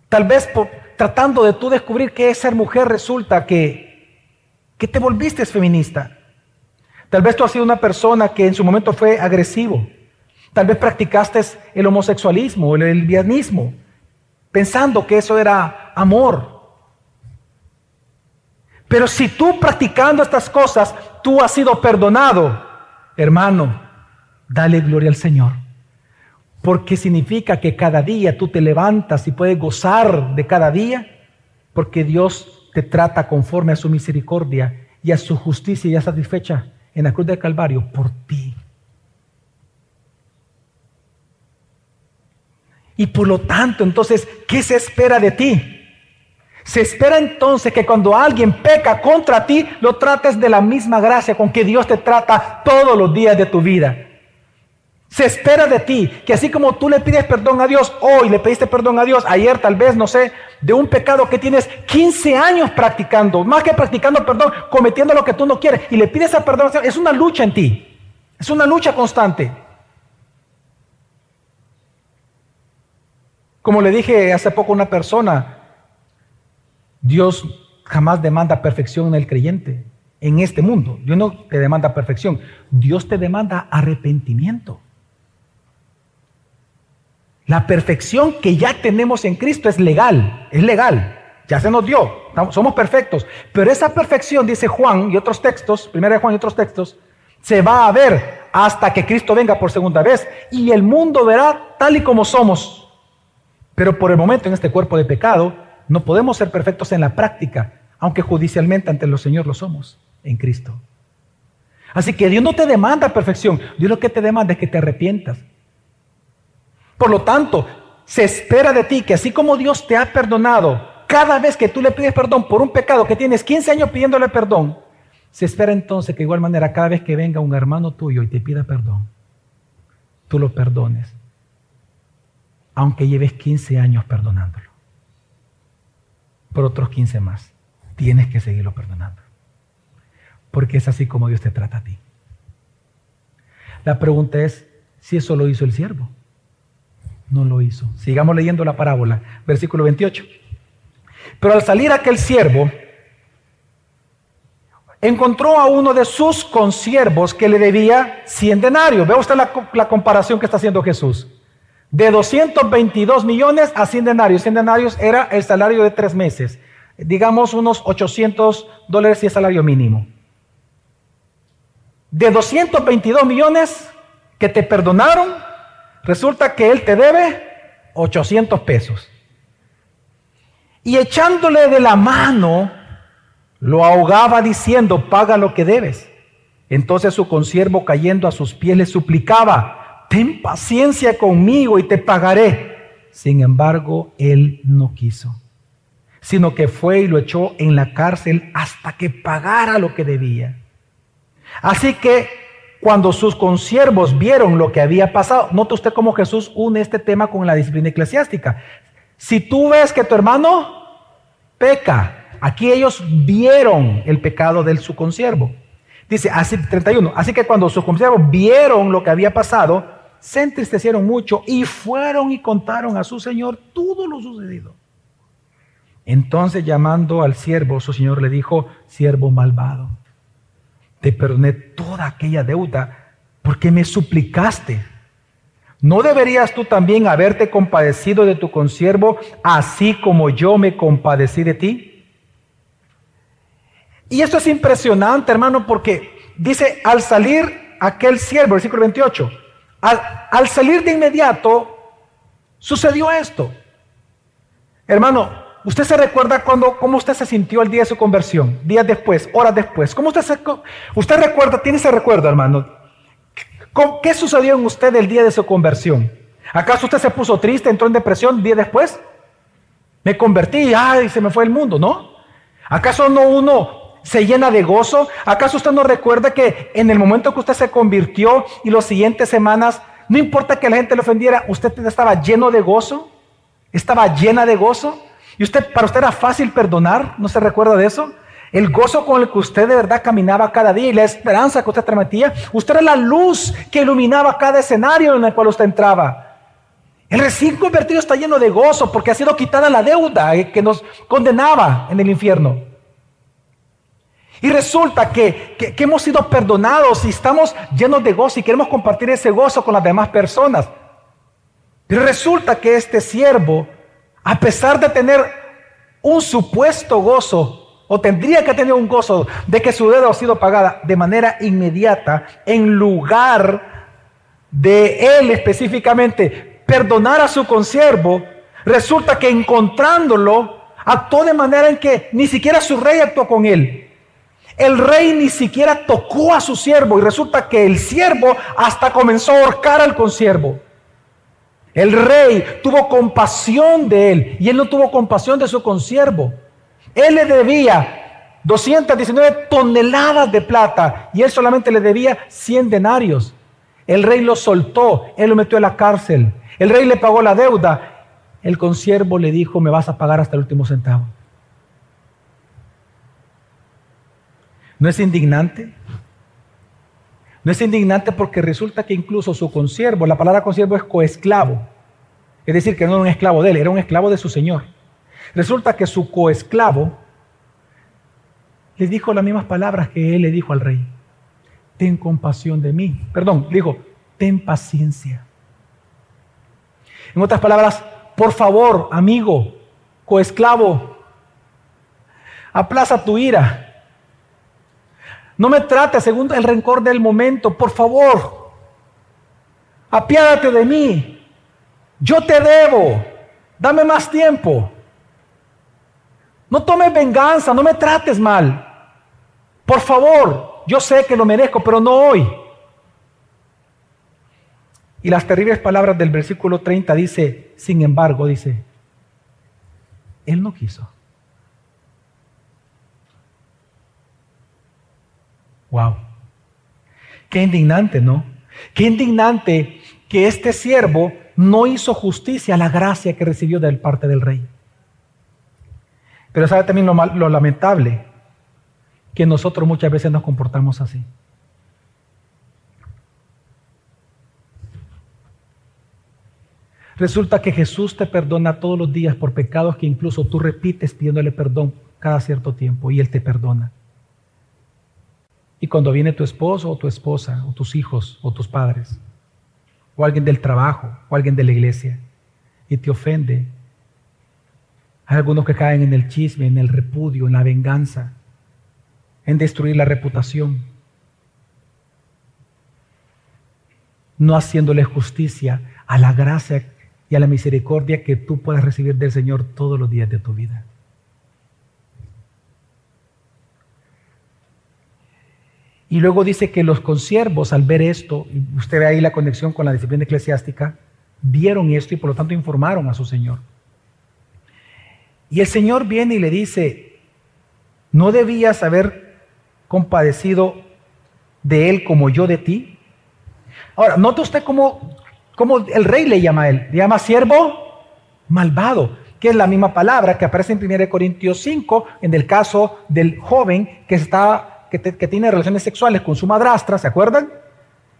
Tal vez por, tratando de tú descubrir qué es ser mujer, resulta que, que te volviste feminista. Tal vez tú has sido una persona que en su momento fue agresivo. Tal vez practicaste el homosexualismo, el lesbianismo, pensando que eso era amor. Pero si tú practicando estas cosas, tú has sido perdonado, hermano, dale gloria al Señor. Porque significa que cada día tú te levantas y puedes gozar de cada día, porque Dios te trata conforme a su misericordia y a su justicia ya satisfecha en la cruz del Calvario por ti. Y por lo tanto, entonces, ¿qué se espera de ti? Se espera entonces que cuando alguien peca contra ti, lo trates de la misma gracia con que Dios te trata todos los días de tu vida. Se espera de ti que así como tú le pides perdón a Dios, hoy le pediste perdón a Dios, ayer tal vez, no sé, de un pecado que tienes 15 años practicando, más que practicando perdón, cometiendo lo que tú no quieres, y le pides a perdón, es una lucha en ti, es una lucha constante. Como le dije hace poco a una persona, Dios jamás demanda perfección en el creyente, en este mundo. Dios no te demanda perfección, Dios te demanda arrepentimiento. La perfección que ya tenemos en Cristo es legal, es legal, ya se nos dio, somos perfectos. Pero esa perfección, dice Juan y otros textos, primera de Juan y otros textos, se va a ver hasta que Cristo venga por segunda vez y el mundo verá tal y como somos pero por el momento en este cuerpo de pecado no podemos ser perfectos en la práctica, aunque judicialmente ante el Señor lo somos en Cristo. Así que Dios no te demanda perfección, Dios lo que te demanda es que te arrepientas. Por lo tanto, se espera de ti que así como Dios te ha perdonado, cada vez que tú le pides perdón por un pecado que tienes 15 años pidiéndole perdón, se espera entonces que de igual manera cada vez que venga un hermano tuyo y te pida perdón, tú lo perdones aunque lleves 15 años perdonándolo. Por otros 15 más, tienes que seguirlo perdonando. Porque es así como Dios te trata a ti. La pregunta es si eso lo hizo el siervo. No lo hizo. Sigamos leyendo la parábola, versículo 28. Pero al salir aquel siervo, encontró a uno de sus consiervos que le debía 100 denarios. Ve usted la, la comparación que está haciendo Jesús. De 222 millones a 100 denarios. 100 denarios era el salario de tres meses. Digamos unos 800 dólares y el salario mínimo. De 222 millones que te perdonaron, resulta que él te debe 800 pesos. Y echándole de la mano, lo ahogaba diciendo, paga lo que debes. Entonces su consiervo cayendo a sus pies le suplicaba, ten paciencia conmigo y te pagaré. Sin embargo, él no quiso, sino que fue y lo echó en la cárcel hasta que pagara lo que debía. Así que cuando sus consiervos vieron lo que había pasado, nota usted cómo Jesús une este tema con la disciplina eclesiástica. Si tú ves que tu hermano peca, aquí ellos vieron el pecado de su consiervo. Dice, así 31, así que cuando sus consiervos vieron lo que había pasado, se entristecieron mucho y fueron y contaron a su señor todo lo sucedido. Entonces llamando al siervo, su señor le dijo, siervo malvado, te perdoné toda aquella deuda porque me suplicaste. ¿No deberías tú también haberte compadecido de tu consiervo, así como yo me compadecí de ti? Y esto es impresionante, hermano, porque dice, al salir aquel siervo, versículo 28, al, salir de inmediato, sucedió esto. Hermano, ¿usted se recuerda cuando, cómo usted se sintió el día de su conversión? Días después, horas después. ¿Cómo usted se, usted recuerda, tiene ese recuerdo, hermano? ¿Qué sucedió en usted el día de su conversión? ¿Acaso usted se puso triste, entró en depresión día después? Me convertí, ay, se me fue el mundo, ¿no? ¿Acaso no uno se llena de gozo. ¿Acaso usted no recuerda que en el momento que usted se convirtió y las siguientes semanas, no importa que la gente le ofendiera, usted estaba lleno de gozo? ¿Estaba llena de gozo? ¿Y usted, para usted era fácil perdonar? ¿No se recuerda de eso? El gozo con el que usted de verdad caminaba cada día y la esperanza que usted transmitía. Usted era la luz que iluminaba cada escenario en el cual usted entraba. El recién convertido está lleno de gozo porque ha sido quitada la deuda que nos condenaba en el infierno. Y resulta que, que, hemos sido perdonados y estamos llenos de gozo y queremos compartir ese gozo con las demás personas. Pero resulta que este siervo, a pesar de tener un supuesto gozo, o tendría que tener un gozo de que su deuda ha sido pagada de manera inmediata, en lugar de él específicamente perdonar a su consiervo, resulta que encontrándolo, actuó de manera en que ni siquiera su rey actuó con él. El rey ni siquiera tocó a su siervo y resulta que el siervo hasta comenzó a ahorcar al consiervo. El rey tuvo compasión de él y él no tuvo compasión de su consiervo. Él le debía 219 toneladas de plata y él solamente le debía 100 denarios. El rey lo soltó, él lo metió en la cárcel. El rey le pagó la deuda. El consiervo le dijo, me vas a pagar hasta el último centavo. ¿No es indignante? No es indignante porque resulta que incluso su consiervo, la palabra consiervo es coesclavo, es decir, que no era un esclavo de él, era un esclavo de su señor. Resulta que su coesclavo le dijo las mismas palabras que él le dijo al rey. Ten compasión de mí. Perdón, le dijo, ten paciencia. En otras palabras, por favor, amigo, coesclavo, aplaza tu ira no me trate según el rencor del momento, por favor. Apiádate de mí. Yo te debo. Dame más tiempo. No tomes venganza, no me trates mal. Por favor, yo sé que lo merezco, pero no hoy. Y las terribles palabras del versículo 30 dice, sin embargo, dice, Él no quiso. Wow. Qué indignante, ¿no? Qué indignante que este siervo no hizo justicia a la gracia que recibió de parte del rey. Pero sabe también lo, lo lamentable, que nosotros muchas veces nos comportamos así. Resulta que Jesús te perdona todos los días por pecados que incluso tú repites pidiéndole perdón cada cierto tiempo y Él te perdona. Y cuando viene tu esposo o tu esposa, o tus hijos o tus padres, o alguien del trabajo, o alguien de la iglesia, y te ofende, hay algunos que caen en el chisme, en el repudio, en la venganza, en destruir la reputación, no haciéndole justicia a la gracia y a la misericordia que tú puedas recibir del Señor todos los días de tu vida. Y luego dice que los consiervos al ver esto, usted ve ahí la conexión con la disciplina eclesiástica, vieron esto y por lo tanto informaron a su Señor. Y el Señor viene y le dice, ¿no debías haber compadecido de él como yo de ti? Ahora, note usted cómo, cómo el rey le llama a él, le llama siervo malvado, que es la misma palabra que aparece en 1 Corintios 5 en el caso del joven que estaba que, tiene relaciones sexuales con su madrastra, ¿se acuerdan?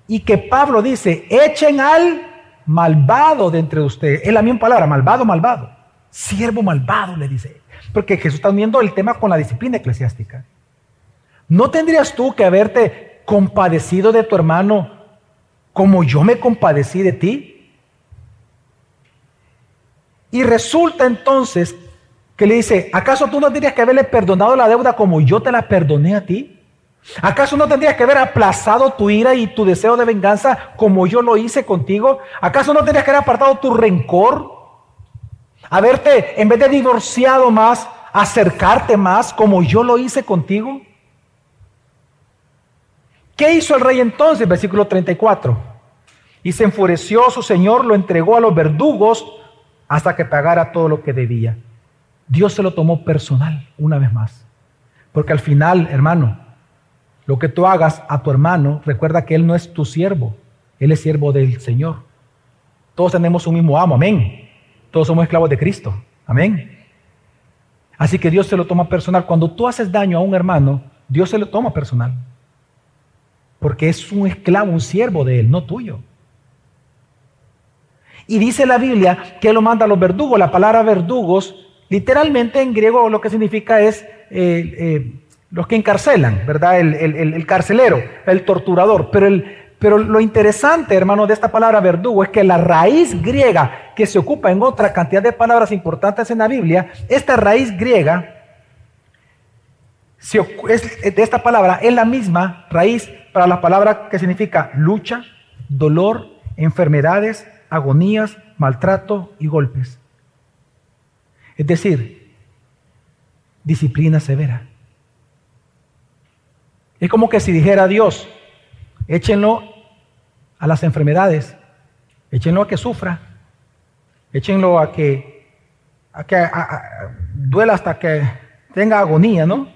Y que Pablo dice, echen al malvado de entre ustedes. Es la misma palabra, malvado, malvado. Siervo malvado, le dice. Porque Jesús está uniendo el tema con la disciplina eclesiástica. ¿No tendrías tú que haberte compadecido de tu hermano como yo me compadecí de ti? Y resulta entonces que le dice, ¿acaso tú no tendrías que haberle perdonado la deuda como yo te la perdoné a ti? ¿Acaso no tendrías que haber aplazado tu ira y tu deseo de venganza como yo lo hice contigo? ¿Acaso no tendrías que haber apartado tu rencor? Haberte, en vez de divorciado más, acercarte más como yo lo hice contigo? ¿Qué hizo el rey entonces? Versículo 34. Y se enfureció su señor, lo entregó a los verdugos hasta que pagara todo lo que debía. Dios se lo tomó personal una vez más Porque al final, hermano, lo que tú hagas a tu hermano, recuerda que él no es tu siervo, él es siervo del Señor. Todos tenemos un mismo amo, amén. Todos somos esclavos de Cristo, amén. Así que Dios se lo toma personal. Cuando tú haces daño a un hermano, Dios se lo toma personal. Porque es un esclavo, un siervo de él, no tuyo. Y dice la Biblia que lo manda a los verdugos. La palabra verdugos, literalmente en griego lo que significa es eh, eh, los que encarcelan, ¿verdad? El, el, carcelero, el torturador. Pero lo interesante, hermano, de esta palabra verdugo es que la raíz griega que se ocupa en otra cantidad de palabras importantes en la Biblia, esta raíz griega de esta palabra es la misma raíz para la palabra que significa lucha, dolor, enfermedades, agonías, maltrato y golpes. Es decir, disciplina severa. Es como que si dijera Dios, échenlo a las enfermedades, échenlo a que sufra, échenlo a que, a que duela hasta que tenga agonía, ¿no?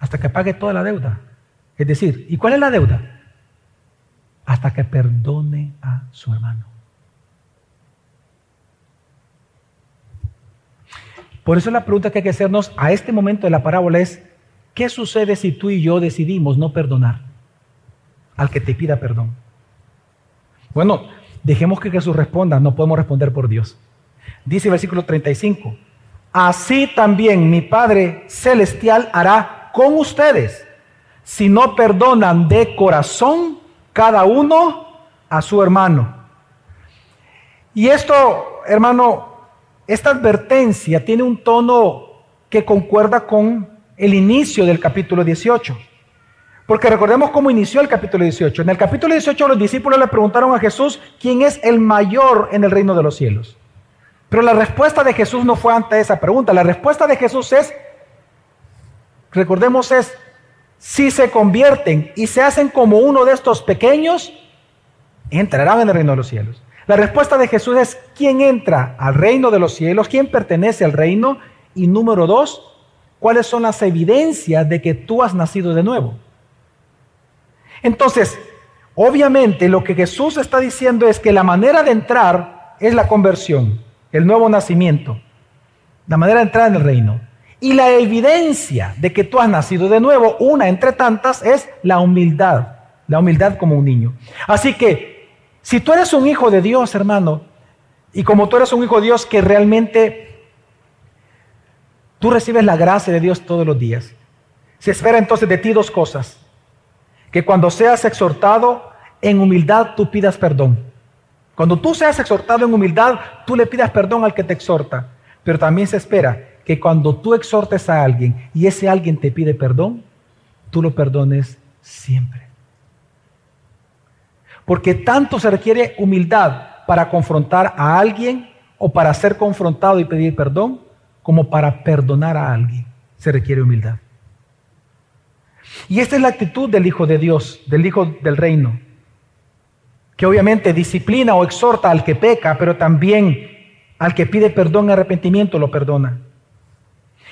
Hasta que pague toda la deuda. Es decir, ¿y cuál es la deuda? Hasta que perdone a su hermano. Por eso la pregunta que hay que hacernos a este momento de la parábola es, ¿Qué sucede si tú y yo decidimos no perdonar al que te pida perdón? Bueno, dejemos que Jesús responda, no podemos responder por Dios. Dice el versículo 35, así también mi Padre Celestial hará con ustedes si no perdonan de corazón cada uno a su hermano. Y esto, hermano, esta advertencia tiene un tono que concuerda con el inicio del capítulo 18. Porque recordemos cómo inició el capítulo 18. En el capítulo 18 los discípulos le preguntaron a Jesús quién es el mayor en el reino de los cielos. Pero la respuesta de Jesús no fue ante esa pregunta. La respuesta de Jesús es, recordemos es, si se convierten y se hacen como uno de estos pequeños, entrarán en el reino de los cielos. La respuesta de Jesús es, ¿quién entra al reino de los cielos? ¿Quién pertenece al reino? Y número dos, cuáles son las evidencias de que tú has nacido de nuevo. Entonces, obviamente lo que Jesús está diciendo es que la manera de entrar es la conversión, el nuevo nacimiento, la manera de entrar en el reino. Y la evidencia de que tú has nacido de nuevo, una entre tantas, es la humildad, la humildad como un niño. Así que, si tú eres un hijo de Dios, hermano, y como tú eres un hijo de Dios que realmente Tú recibes la gracia de Dios todos los días. Se espera entonces de ti dos cosas. Que cuando seas exhortado en humildad, tú pidas perdón. Cuando tú seas exhortado en humildad, tú le pidas perdón al que te exhorta. Pero también se espera que cuando tú exhortes a alguien y ese alguien te pide perdón, tú lo perdones siempre. Porque tanto se requiere humildad para confrontar a alguien o para ser confrontado y pedir perdón, como para perdonar a alguien. Se requiere humildad. Y esta es la actitud del Hijo de Dios, del Hijo del Reino, que obviamente disciplina o exhorta al que peca, pero también al que pide perdón y arrepentimiento lo perdona.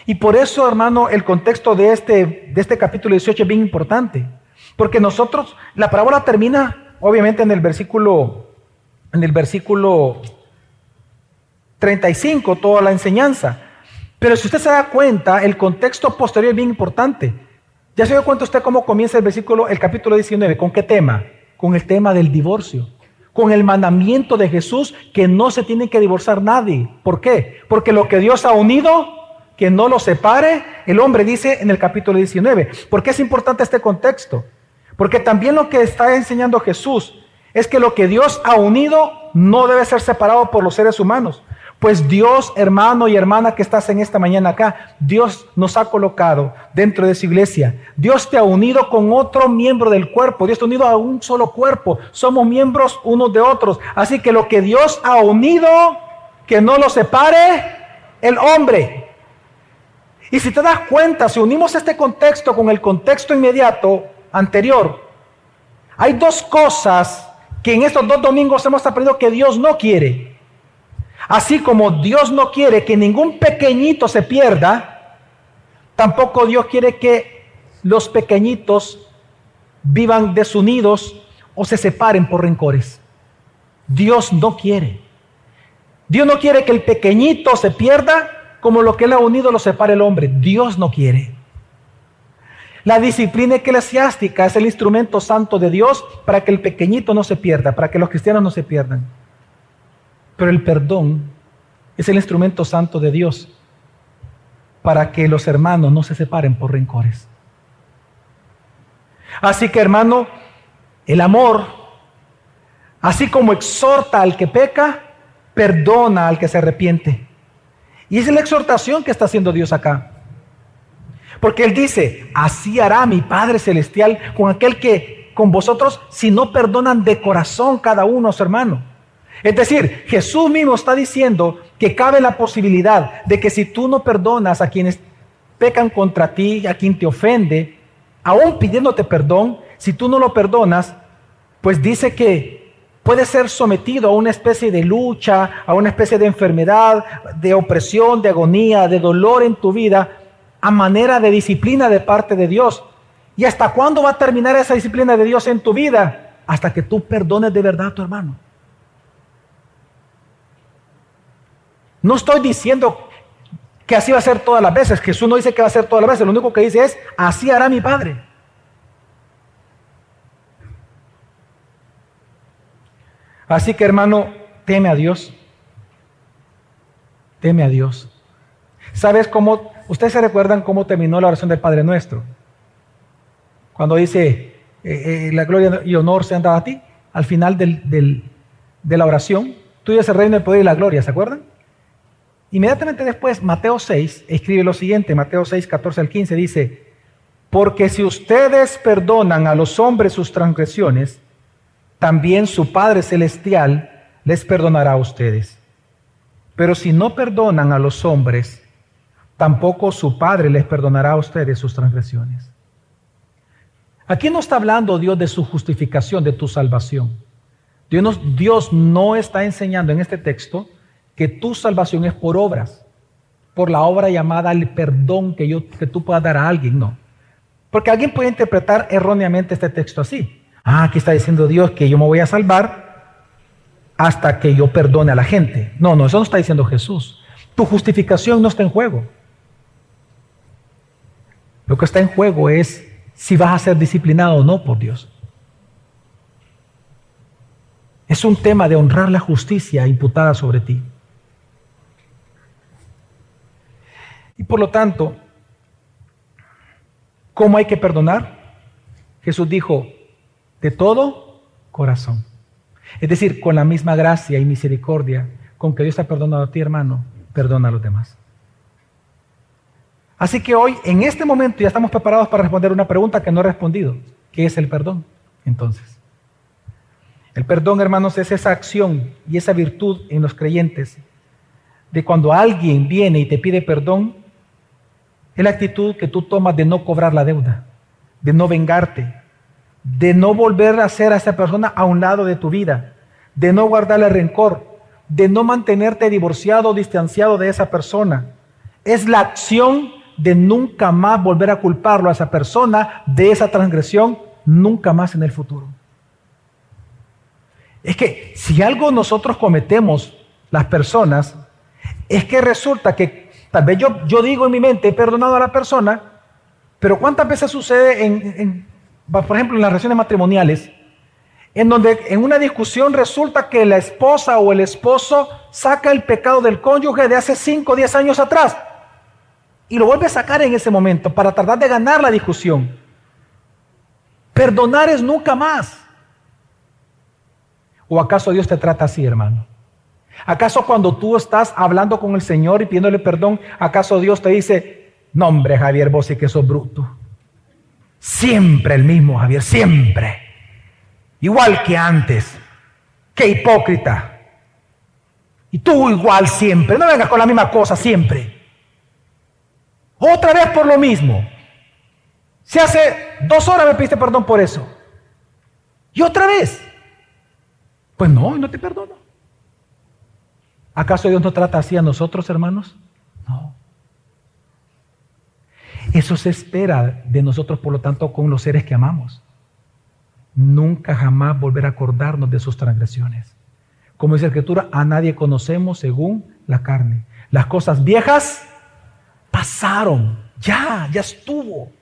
Y por eso, hermano, el contexto de este, de este capítulo 18 es bien importante, porque nosotros, la parábola termina obviamente en el versículo, en el versículo 35, toda la enseñanza. Pero si usted se da cuenta, el contexto posterior es bien importante. Ya se dio cuenta usted cómo comienza el versículo, el capítulo 19, ¿con qué tema? Con el tema del divorcio, con el mandamiento de Jesús que no se tiene que divorciar nadie. ¿Por qué? Porque lo que Dios ha unido, que no lo separe, el hombre dice en el capítulo 19. ¿Por qué es importante este contexto? Porque también lo que está enseñando Jesús es que lo que Dios ha unido no debe ser separado por los seres humanos. Pues Dios, hermano y hermana que estás en esta mañana acá, Dios nos ha colocado dentro de su iglesia. Dios te ha unido con otro miembro del cuerpo. Dios te ha unido a un solo cuerpo. Somos miembros unos de otros. Así que lo que Dios ha unido, que no lo separe el hombre. Y si te das cuenta, si unimos este contexto con el contexto inmediato anterior, hay dos cosas que en estos dos domingos hemos aprendido que Dios no quiere. Así como Dios no quiere que ningún pequeñito se pierda, Tampoco Dios quiere que los pequeñitos vivan desunidos o se separen por rencores. Dios no quiere. Dios no quiere que el pequeñito se pierda como lo que él ha unido lo separe el hombre. Dios no quiere. La disciplina eclesiástica es el instrumento santo de Dios para que el pequeñito no se pierda, para que los cristianos no se pierdan. Pero el perdón es el instrumento santo de Dios para que los hermanos no se separen por rencores. Así que hermano, el amor, así como exhorta al que peca, perdona al que se arrepiente. Y es la exhortación que está haciendo Dios acá. Porque Él dice, así hará mi Padre Celestial con aquel que con vosotros, si no perdonan de corazón cada uno, su hermano. Es decir, Jesús mismo está diciendo que cabe la posibilidad de que si tú no perdonas a quienes pecan contra ti, a quien te ofende, aún pidiéndote perdón, si tú no lo perdonas, pues dice que puede ser sometido a una especie de lucha, a una especie de enfermedad, de opresión, de agonía, de dolor en tu vida, a manera de disciplina de parte de Dios. ¿Y hasta cuándo va a terminar esa disciplina de Dios en tu vida? Hasta que tú perdones de verdad a tu hermano. No estoy diciendo que así va a ser todas las veces. Jesús no dice que va a ser todas las veces. Lo único que dice es, así hará mi Padre. Así que hermano, teme a Dios. Teme a Dios. ¿Sabes cómo Ustedes se recuerdan cómo terminó la oración del Padre Nuestro. Cuando dice, eh, eh, la gloria y honor sean dados a ti, al final de la oración, tuyo es el reino, el poder y la gloria, ¿se acuerdan? Inmediatamente después, Mateo 6 escribe lo siguiente, Mateo 6, 14 al 15 dice, porque si ustedes perdonan a los hombres sus transgresiones, también su Padre Celestial les perdonará a ustedes. Pero si no perdonan a los hombres tampoco su Padre les perdonará a ustedes sus transgresiones. Aquí no está hablando Dios de su justificación, de tu salvación. Dios no, está enseñando en este texto que tu salvación es por obras, por la obra llamada el perdón que, yo, que tú puedas dar a alguien, no. Porque alguien puede interpretar erróneamente este texto así. Ah, aquí está diciendo Dios que yo me voy a salvar hasta que yo perdone a la gente. No, no, eso no está diciendo Jesús. Tu justificación no está en juego. Lo que está en juego es si vas a ser disciplinado o no por Dios. Es un tema de honrar la justicia imputada sobre ti. Y por lo tanto, ¿cómo hay que perdonar? Jesús dijo, de todo corazón. Es decir, con la misma gracia y misericordia con que Dios te ha perdonado a ti, hermano, perdona a los demás. Así que hoy, en este momento, ya estamos preparados para responder una pregunta que no he respondido. ¿Qué es el perdón? Entonces, el perdón, hermanos, es esa acción y esa virtud en los creyentes de cuando alguien viene y te pide perdón, es la actitud que tú tomas de no cobrar la deuda, de no vengarte, de no volver a hacer a esa persona a un lado de tu vida, de no guardarle rencor, de no mantenerte divorciado o distanciado de esa persona. Es la acción de nunca más volver a culparlo a esa persona de esa transgresión, nunca más en el futuro. Es que si algo nosotros cometemos, las personas, es que resulta que tal vez yo, yo digo en mi mente, he perdonado a la persona, pero ¿cuántas veces sucede en, por ejemplo, en las relaciones matrimoniales, en donde en una discusión resulta que la esposa o el esposo saca el pecado del cónyuge de hace 5 o 10 años atrás y lo vuelve a sacar en ese momento para tratar de ganar la discusión. Perdonar es nunca más. ¿O acaso Dios te trata así, hermano? ¿Acaso cuando tú estás hablando con el Señor y pidiéndole perdón, acaso Dios te dice, no hombre Javier, vos sí que sos bruto? Siempre el mismo Javier, siempre. Igual que antes. Qué hipócrita. Y tú igual siempre. No vengas con la misma cosa siempre. Otra vez por lo mismo. Si hace dos horas me pediste perdón por eso. Y otra vez. Pues no, no te perdono. ¿Acaso Dios no trata así a nosotros, hermanos? No. Eso se espera de nosotros, por lo tanto, con los seres que amamos. Nunca jamás volver a acordarnos de sus transgresiones. Como dice la Escritura, a nadie conocemos según la carne. Las cosas viejas pasaron, ya, ya estuvo.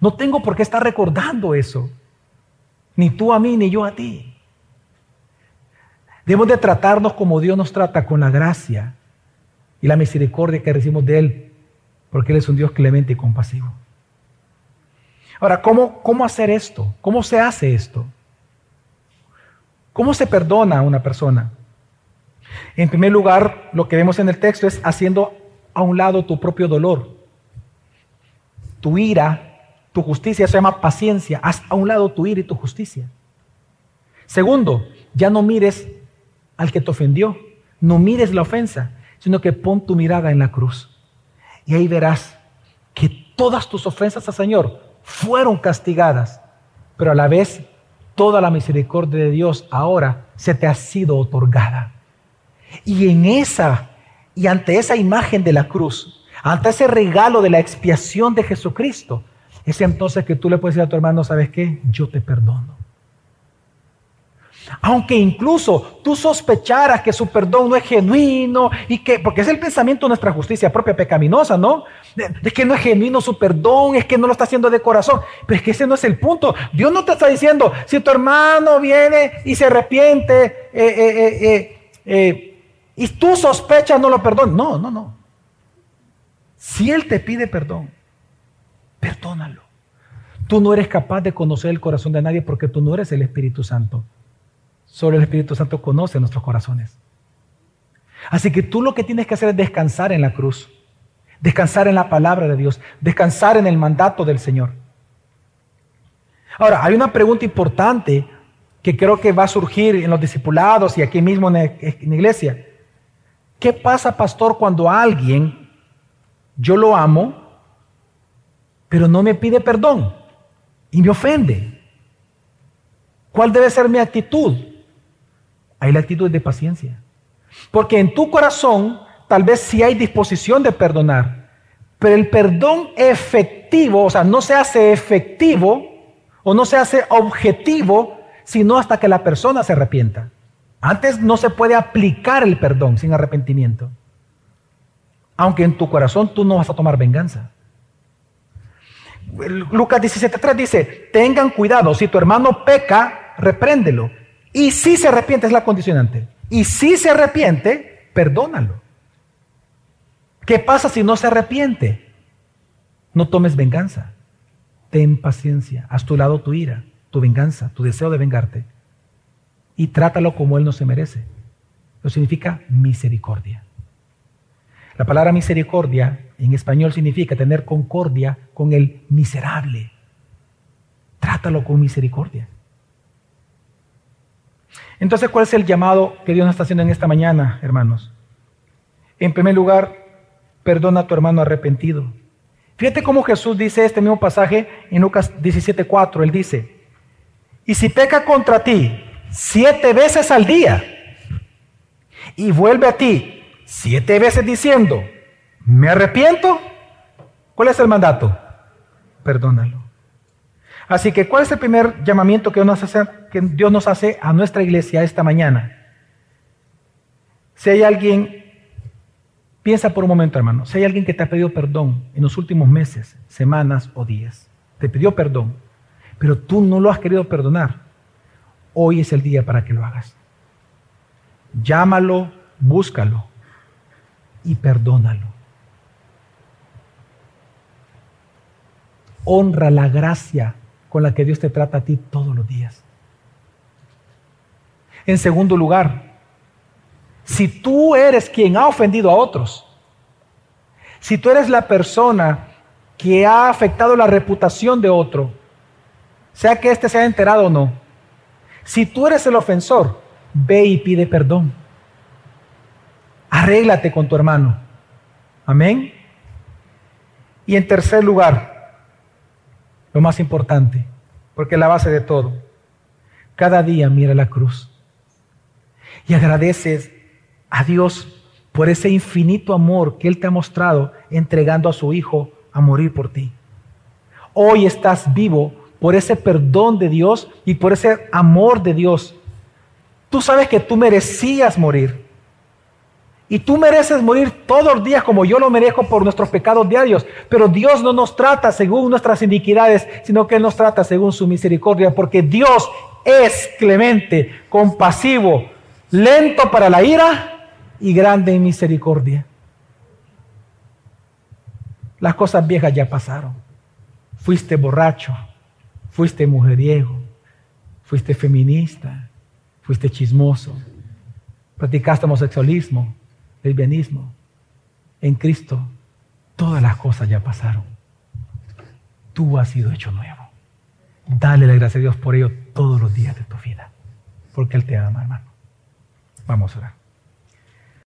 No tengo por qué estar recordando eso. Ni tú a mí, ni yo a ti. Debemos de tratarnos como Dios nos trata, con la gracia y la misericordia que recibimos de Él, porque Él es un Dios clemente y compasivo. Ahora, ¿cómo, cómo hacer esto? ¿Cómo se hace esto? ¿Cómo se perdona a una persona? En primer lugar, lo que vemos en el texto es haciendo a un lado tu propio dolor, tu ira, tu justicia, se llama paciencia, haz a un lado tu ira y tu justicia. Segundo, ya no mires al que te ofendió, no mires la ofensa, sino que pon tu mirada en la cruz. Y ahí verás que todas tus ofensas al Señor fueron castigadas, pero a la vez toda la misericordia de Dios ahora se te ha sido otorgada. Y en esa, y ante esa imagen de la cruz, ante ese regalo de la expiación de Jesucristo, es entonces que tú le puedes decir a tu hermano, ¿sabes qué? Yo te perdono. Aunque incluso tú sospecharas que su perdón no es genuino y que, porque es el pensamiento de nuestra justicia propia pecaminosa, ¿no? Es que no es genuino su perdón, es que no lo está haciendo de corazón. Pero es que ese no es el punto. Dios no te está diciendo, si tu hermano viene y se arrepiente eh, eh, eh, y tú sospechas, no lo perdonas. No, no, no. Si Él te pide perdón, perdónalo. Tú no eres capaz de conocer el corazón de nadie porque tú no eres el Espíritu Santo. Solo el Espíritu Santo conoce nuestros corazones. Así que tú lo que tienes que hacer es descansar en la cruz, descansar en la palabra de Dios, descansar en el mandato del Señor. Ahora, hay una pregunta importante que creo que va a surgir en los discipulados y aquí mismo en la iglesia. ¿Qué pasa, pastor, cuando alguien, yo lo amo, pero no me pide perdón y me ofende? ¿Cuál debe ser mi actitud? Hay la actitud de paciencia. Porque en tu corazón tal vez sí hay disposición de perdonar, pero el perdón efectivo, o sea, no se hace efectivo o no se hace objetivo, sino hasta que la persona se arrepienta. Antes no se puede aplicar el perdón sin arrepentimiento. Aunque en tu corazón tú no vas a tomar venganza. Lucas 17.3 dice, tengan cuidado, si tu hermano peca, repréndelo. Y si se arrepiente, es la condicionante. Y si se arrepiente, perdónalo. ¿Qué pasa si no se arrepiente? No tomes venganza. Ten paciencia. Haz tu lado tu ira, tu venganza, tu deseo de vengarte. Y trátalo como Él no se merece. Eso significa misericordia. La palabra misericordia en español significa tener concordia con el miserable. Trátalo con misericordia. Entonces, ¿cuál es el llamado que Dios nos está haciendo en esta mañana, hermanos? En primer lugar, perdona a tu hermano arrepentido. Fíjate cómo Jesús dice este mismo pasaje en Lucas 17:4. Él dice, y si peca contra ti siete veces al día y vuelve a ti siete veces diciendo, me arrepiento, ¿cuál es el mandato? Perdónalo. Así que, ¿cuál es el primer llamamiento que Dios nos hace, a nuestra iglesia esta mañana? Si hay alguien, piensa por un momento, hermano, si hay alguien que te ha pedido perdón en los últimos meses, semanas o días, te pidió perdón, pero tú no lo has querido perdonar, hoy es el día para que lo hagas. Llámalo, búscalo y perdónalo. Honra la gracia con la que Dios te trata a ti todos los días. En segundo lugar, si tú eres quien ha ofendido a otros, si tú eres la persona que ha afectado la reputación de otro, sea que éste se haya enterado o no, si tú eres el ofensor, ve y pide perdón. Arréglate con tu hermano. Amén. Y en tercer lugar, lo más importante, porque es la base de todo. Cada día mira la cruz y agradeces a Dios por ese infinito amor que Él te ha mostrado entregando a su Hijo a morir por ti. Hoy estás vivo por ese perdón de Dios y por ese amor de Dios. Tú sabes que tú merecías morir. Y tú mereces morir todos los días como yo lo merezco por nuestros pecados diarios. Pero Dios no nos trata según nuestras iniquidades, sino que nos trata según su misericordia, porque Dios es clemente, compasivo, lento para la ira y grande en misericordia. Las cosas viejas ya pasaron. Fuiste borracho, fuiste mujeriego, fuiste feminista, fuiste chismoso, practicaste homosexualismo, lesbianismo. En Cristo todas las cosas ya pasaron. Tú has sido hecho nuevo. Dale la gracia a Dios por ello todos los días de tu vida, porque Él te ama, hermano. Vamos a orar.